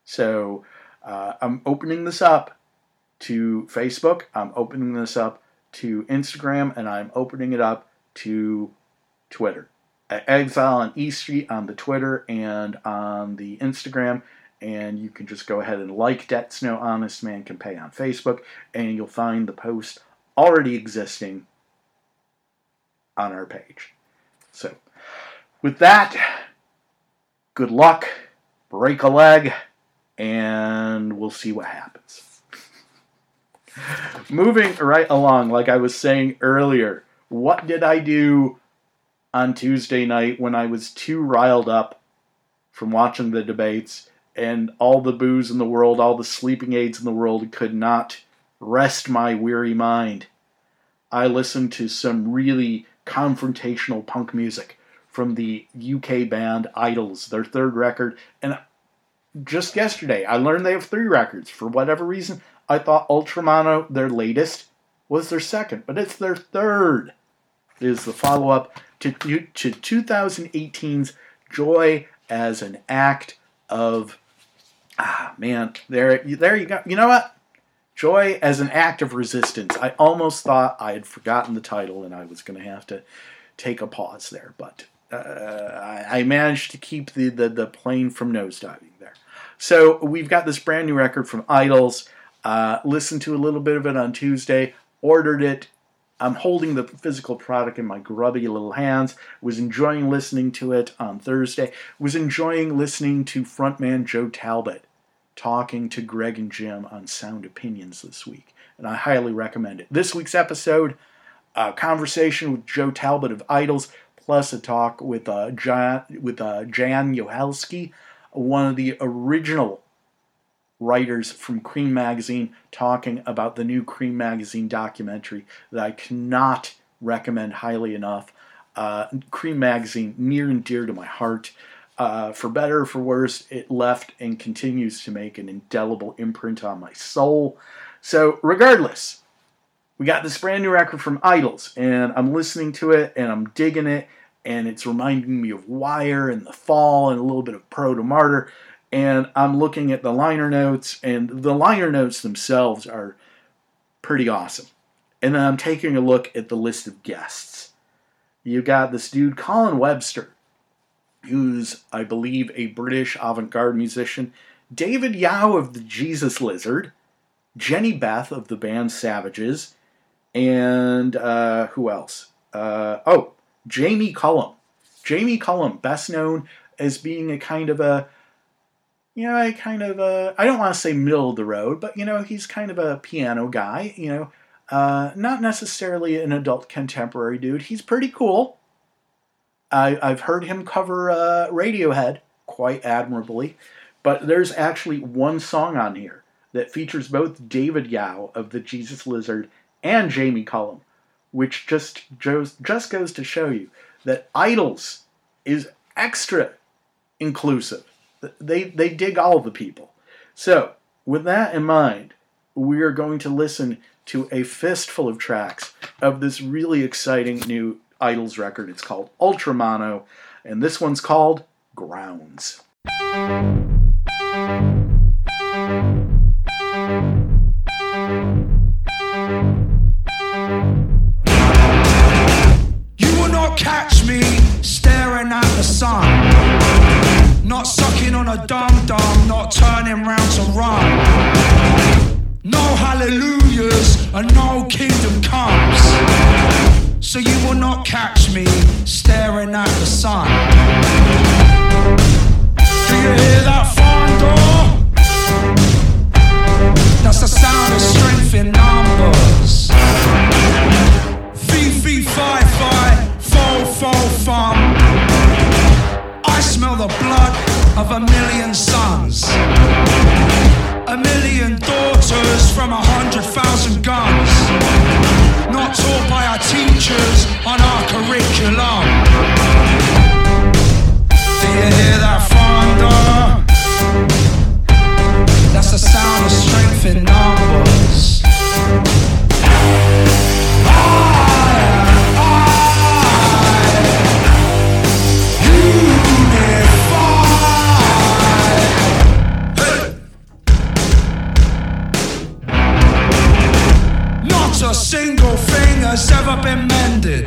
Speaker 1: So uh, I'm opening this up to Facebook, I'm opening this up to Instagram, and I'm opening it up to Twitter. Exile on E Street on the Twitter and on the Instagram. And you can just go ahead and like Debts No Honest Man Can Pay on Facebook, and you'll find the post already existing on our page. So, with that, good luck, break a leg, and we'll see what happens. *laughs* Moving right along, like I was saying earlier, what did I do on Tuesday night when I was too riled up from watching the debates and all the booze in the world, all the sleeping aids in the world could not rest my weary mind? I listened to some really confrontational punk music from the UK band IDLES, their third record. And just yesterday, I learned they have three records. For whatever reason, I thought Ultra Mono, their latest, was their second, but it's their third. It is the follow up to, to 2018's Joy as an Act of. Ah, man, there, there you go. You know what? Joy as an act of resistance. I almost thought I had forgotten the title and I was going to have to take a pause there, but uh, I, managed to keep the, the, the plane from nosediving there. So we've got this brand new record from IDLES. Uh, listened to a little bit of it on Tuesday, ordered it. I'm holding the physical product in my grubby little hands. Was enjoying listening to it on Thursday. Was enjoying listening to frontman Joe Talbot talking to Greg and Jim on Sound Opinions this week, and I highly recommend it. This week's episode, a conversation with Joe Talbot of IDLES, plus a talk with uh, with uh, Jaan Uhelszki, one of the original writers from Creem Magazine, talking about the new Creem Magazine documentary that I cannot recommend highly enough. Uh, Creem Magazine, near and dear to my heart. Uh, for better or for worse, it left and continues to make an indelible imprint on my soul. So, regardless, we got this brand new record from IDLES, and I'm listening to it and I'm digging it, and it's reminding me of Wire and The Fall and a little bit of Protomartyr. And I'm looking at the liner notes, and the liner notes themselves are pretty awesome. And then I'm taking a look at the list of guests. You got this dude, Colin Webster, who's, I believe, a British avant garde musician, David Yow of the Jesus Lizard, Jehnny Beth of the band Savages, and uh, who else? Uh, oh, Jamie Cullum. Jamie Cullum, best known as being a kind of a, you know, a kind of a, I don't want to say middle of the road, but, you know, he's kind of a piano guy, you know, uh, not necessarily an adult contemporary dude. He's pretty cool. I, I've heard him cover uh, Radiohead quite admirably, but there's actually one song on here that features both David Yow of the Jesus Lizard and Jamie Cullum, which just goes, just goes to show you that IDLES is extra inclusive. They, they dig all the people. So, with that in mind, we are going to listen to a fistful of tracks of this really exciting new IDLES record. It's called Ultra Mono, and this one's called Grounds.
Speaker 9: You will not catch me staring at the sun. Not sucking on a dum dum, not turning round to run. No hallelujahs and no kingdom comes. So you will not catch me staring at the sun. Do you hear that phone door? That's the sound of strength in numbers. Fee fi fi, fo fo fum. I smell the blood of a million sons. A million daughters from a hundred thousand guns. Not taught by our teachers on our curriculum. Do you hear that thunder? That's the sound of strength in numbers. Not single thing has ever been mended.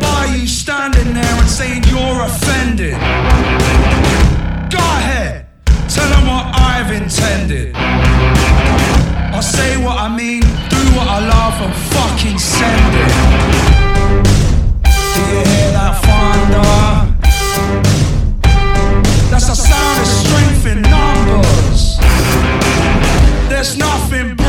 Speaker 9: By you standing there and saying you're offended. Go ahead, tell them what I've intended. I say what I mean, do what I love, and fucking send it. Do you hear that thunder? That's the sound of strength in numbers. There's
Speaker 1: nothing.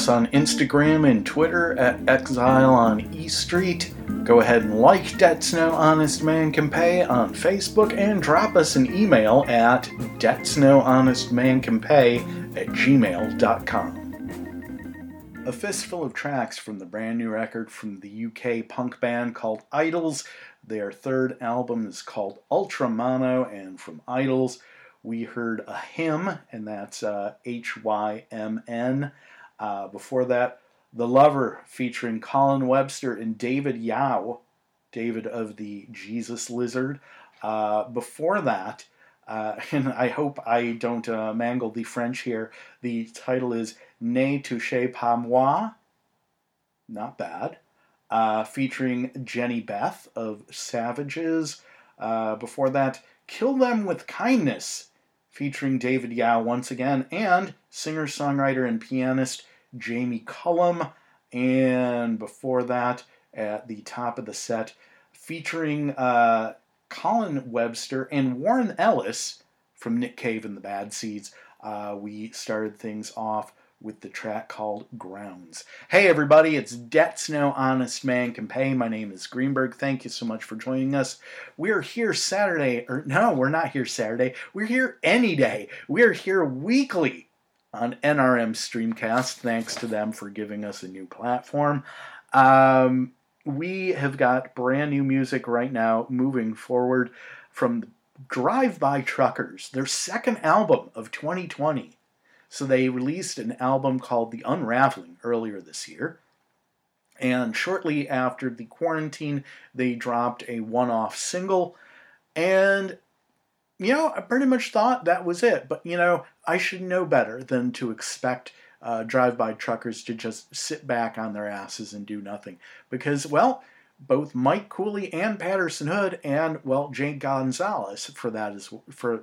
Speaker 1: Us on Instagram and Twitter at Exile on E Street. Go ahead and like Debts No Honest Man Can Pay on Facebook and drop us an email at Debts No Honest Man Can Pay at gmail.com. A fistful of tracks from the brand new record from the UK punk band called IDLES. Their third album is called Ultra Mono, and from IDLES, we heard a hymn, and that's uh, H Y M N. Uh, before that, The Lover featuring Colin Webster and David Yow, David of the Jesus Lizard. Uh, before that, uh, *laughs* and I hope I don't uh, mangle the French here, the title is Ne touchez pas moi. Not bad. Uh, featuring Jehnny Beth of Savages. Uh, before that, Kill Them with Kindness, featuring David Yow once again, and singer, songwriter, and pianist Jamie Cullum. And before that, at the top of the set, featuring uh, Colin Webster and Warren Ellis from Nick Cave and the Bad Seeds, uh, we started things off with the track called Grounds. Hey everybody, it's Debts No Honest Man Can Pay. My name is Greenberg. Thank you so much for joining us. We're here Saturday, or no, we're not here Saturday. We're here any day. We're here weekly on NRM Streamcast. Thanks to them for giving us a new platform. Um, we have got brand new music right now moving forward from Drive By Truckers, their second album of 2020. So they released an album called The Unraveling earlier this year. And shortly after the quarantine, they dropped a one off single. And, you know, I pretty much thought that was it. But, you know, I should know better than to expect uh, drive by truckers to just sit back on their asses and do nothing. Because, well, both Mike Cooley and Patterson Hood, and, well, Jay Gonzalez, for that, is, for,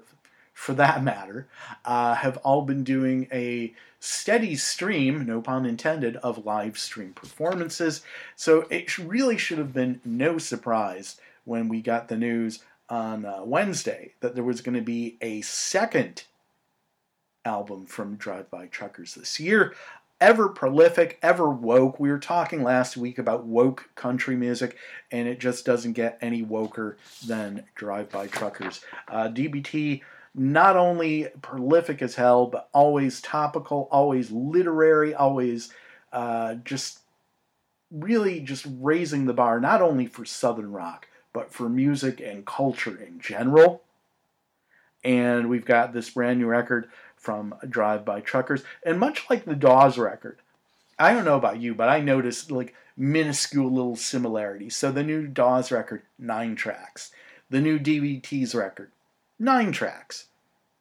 Speaker 1: for that matter, uh, have all been doing a steady stream, no pun intended, of live stream performances. So it really should have been no surprise when we got the news on uh, Wednesday that there was going to be a second album from Drive By Truckers this year. Ever prolific, ever woke. We were talking last week about woke country music, and it just doesn't get any woker than Drive By Truckers. Uh, DBT, not only prolific as hell, but always topical, always literary, always uh, just really just raising the bar, not only for Southern rock, but for music and culture in general. And we've got this brand new record from Drive By Truckers. And much like the Dawes record, I don't know about you, but I noticed like minuscule little similarities. So the new Dawes record, nine tracks. The new DBT's record, nine tracks.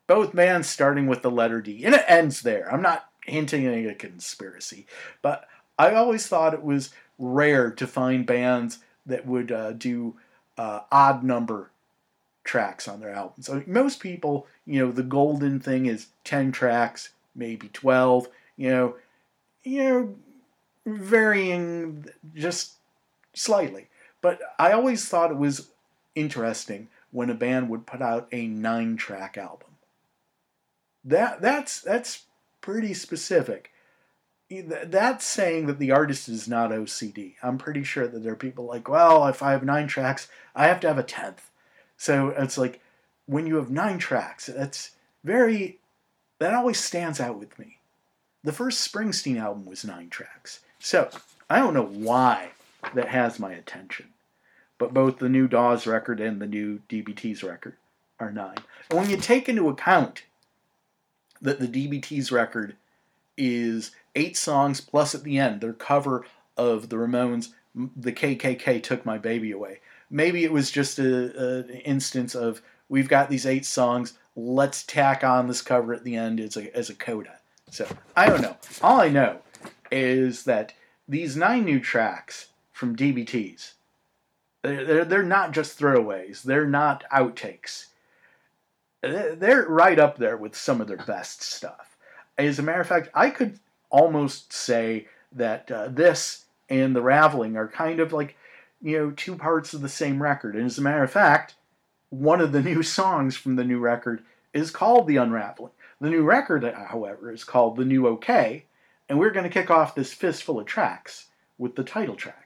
Speaker 1: Both bands starting with the letter D. And it ends there. I'm not hinting at a conspiracy, but I always thought it was rare to find bands that would uh, do uh, odd number tracks on their albums. So most people, you know, the golden thing is 10 tracks, maybe 12, you know, you know, varying just slightly. But I always thought it was interesting when a band would put out a 9-track album. That that's that's pretty specific. That's saying that the artist is not OCD. I'm pretty sure that there are people like, well, if I have nine tracks, I have to have a tenth. So it's like when you have nine tracks, that's very, that always stands out with me. The first Springsteen album was nine tracks. So I don't know why that has my attention. But both the new Dawes record and the new DBT's record are nine. And when you take into account that the DBT's record is eight songs plus at the end their cover of the Ramones, the KKK took my baby away. Maybe it was just a, an instance of we've got these eight songs, let's tack on this cover at the end as a, as a coda. So I don't know. All I know is that these nine new tracks from DBTs, they're, they're not just throwaways, they're not outtakes. They're right up there with some of their best stuff. As a matter of fact, I could almost say that uh, this and The Raveling are kind of like, you know, two parts of the same record. And as a matter of fact, one of the *laughs* new songs from the new record is called The Unraveling. The new record, however, is called The New OK, and we're going to kick off this fistful of tracks with the title track.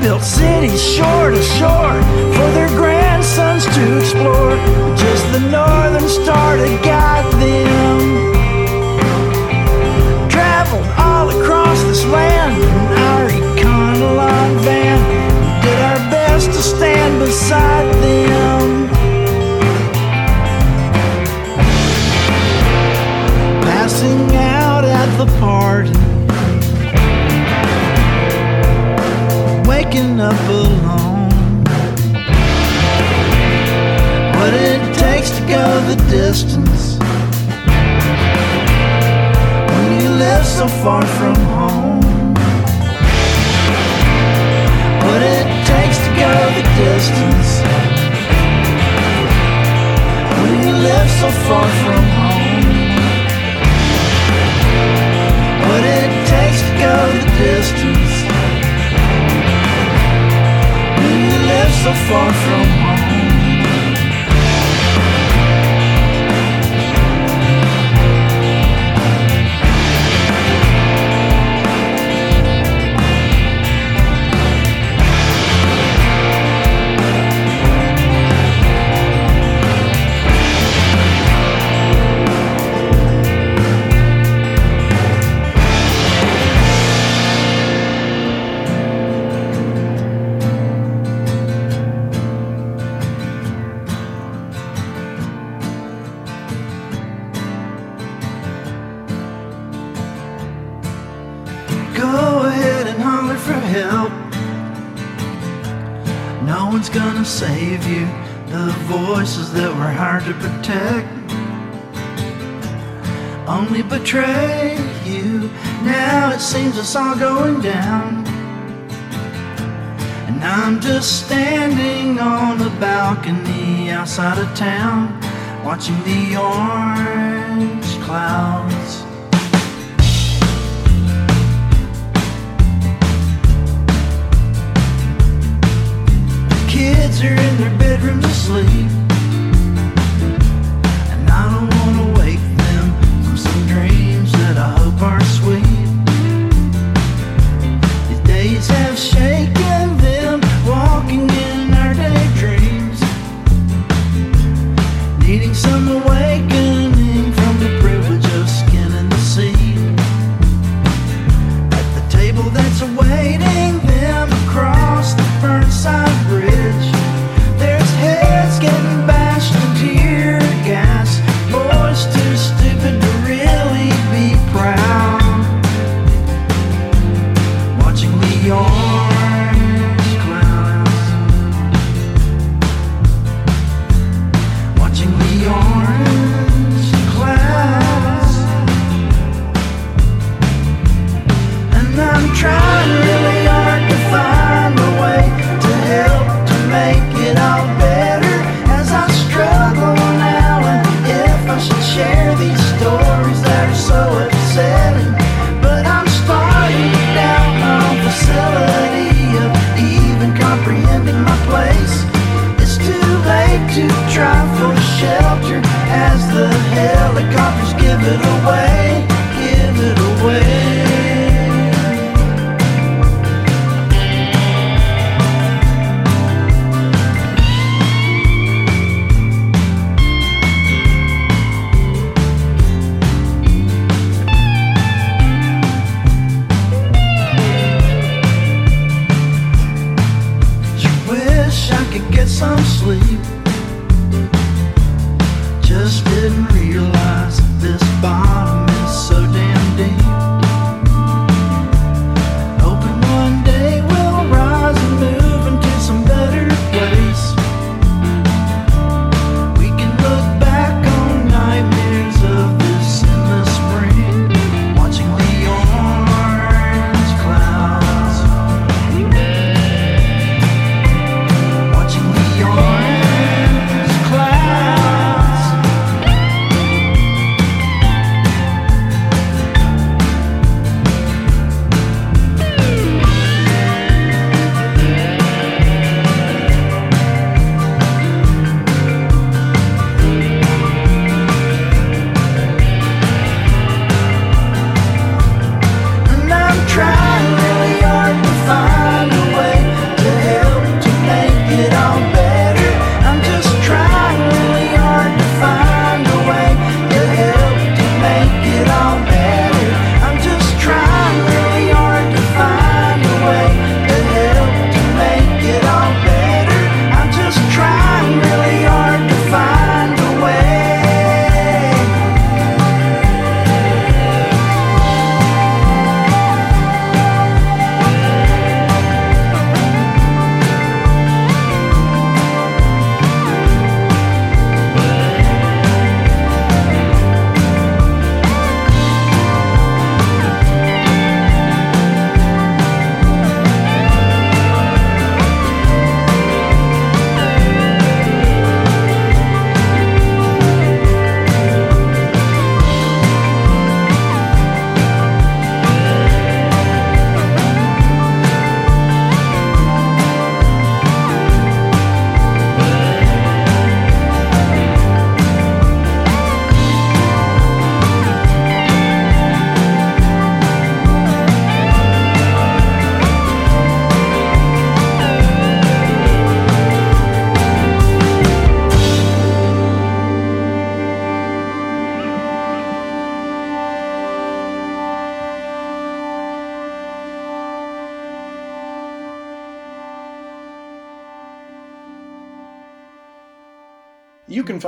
Speaker 3: built cities shore to shore for their grandsons to explore. Just the northern star to guide them. Traveled all across this land in our Econoline van. Did our best to stand beside them. Passing out at the party waking up alone. What it takes to go the distance when you live so far from home. What it takes to go the distance when you live so far from home. What it takes to go the distance. so far from home. protect only betray you. Now it seems it's all going down. And I'm just standing on the balcony outside of town, watching the orange clouds. The kids are in their bedrooms asleep.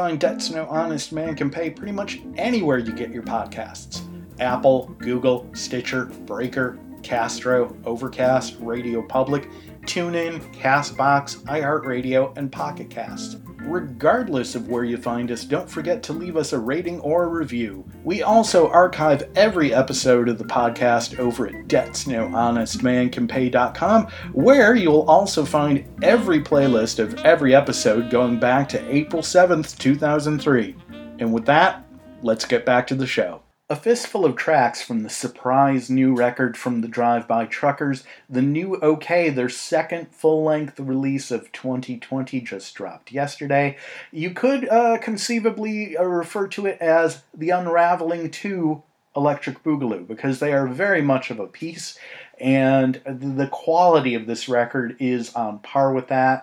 Speaker 8: Find
Speaker 1: Debts No Honest Man Can Pay pretty much anywhere you get your podcasts Apple, Google, Stitcher, Breaker, Castro, Overcast, Radio Public, TuneIn, Castbox, iHeartRadio, and Pocket Cast. Regardless of where you find us, don't forget to leave us a rating or a review. We also archive every episode of the podcast over at debtsnohonestmancanpay.com, where you'll also find every playlist of every episode going back to April 7th, 2003. And with that, let's get back to the show. A fistful of tracks from the surprise new record from the Drive By Truckers, the new OK, their second full length release of 2020, just dropped yesterday. You could uh, conceivably uh, refer to it as the Unraveling 2 Electric Boogaloo because they are very much of a piece, and the quality of this record is on par with that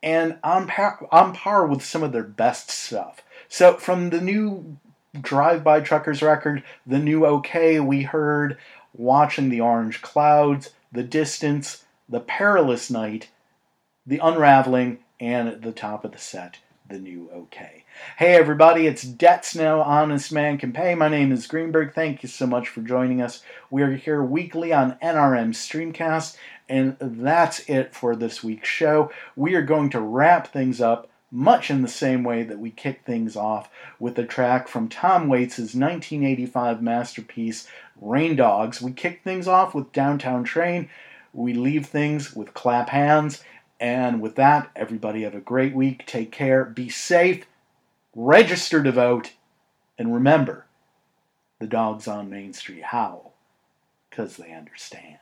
Speaker 1: and on par, on par with some of their best stuff. So from the new Drive By Truckers record, the new OK, we heard Watching the Orange Clouds, The Distance, The Perilous Night, The Unraveling, and at the top of the set, The New OK. Hey everybody, it's Debts No Honest Man Can Pay. My name is Greenberg. Thank you so much for joining us. We are here weekly on NRM Streamcast, and that's it for this week's show. We are going to wrap things up much in the same way that we kick things off with a track from Tom Waits' 1985 masterpiece, Rain Dogs. We kick things off with Downtown Train. We leave things with Clap Hands. And with that, everybody have a great week. Take care. Be safe. Register to vote. And remember, the dogs on Main Street howl because they understand.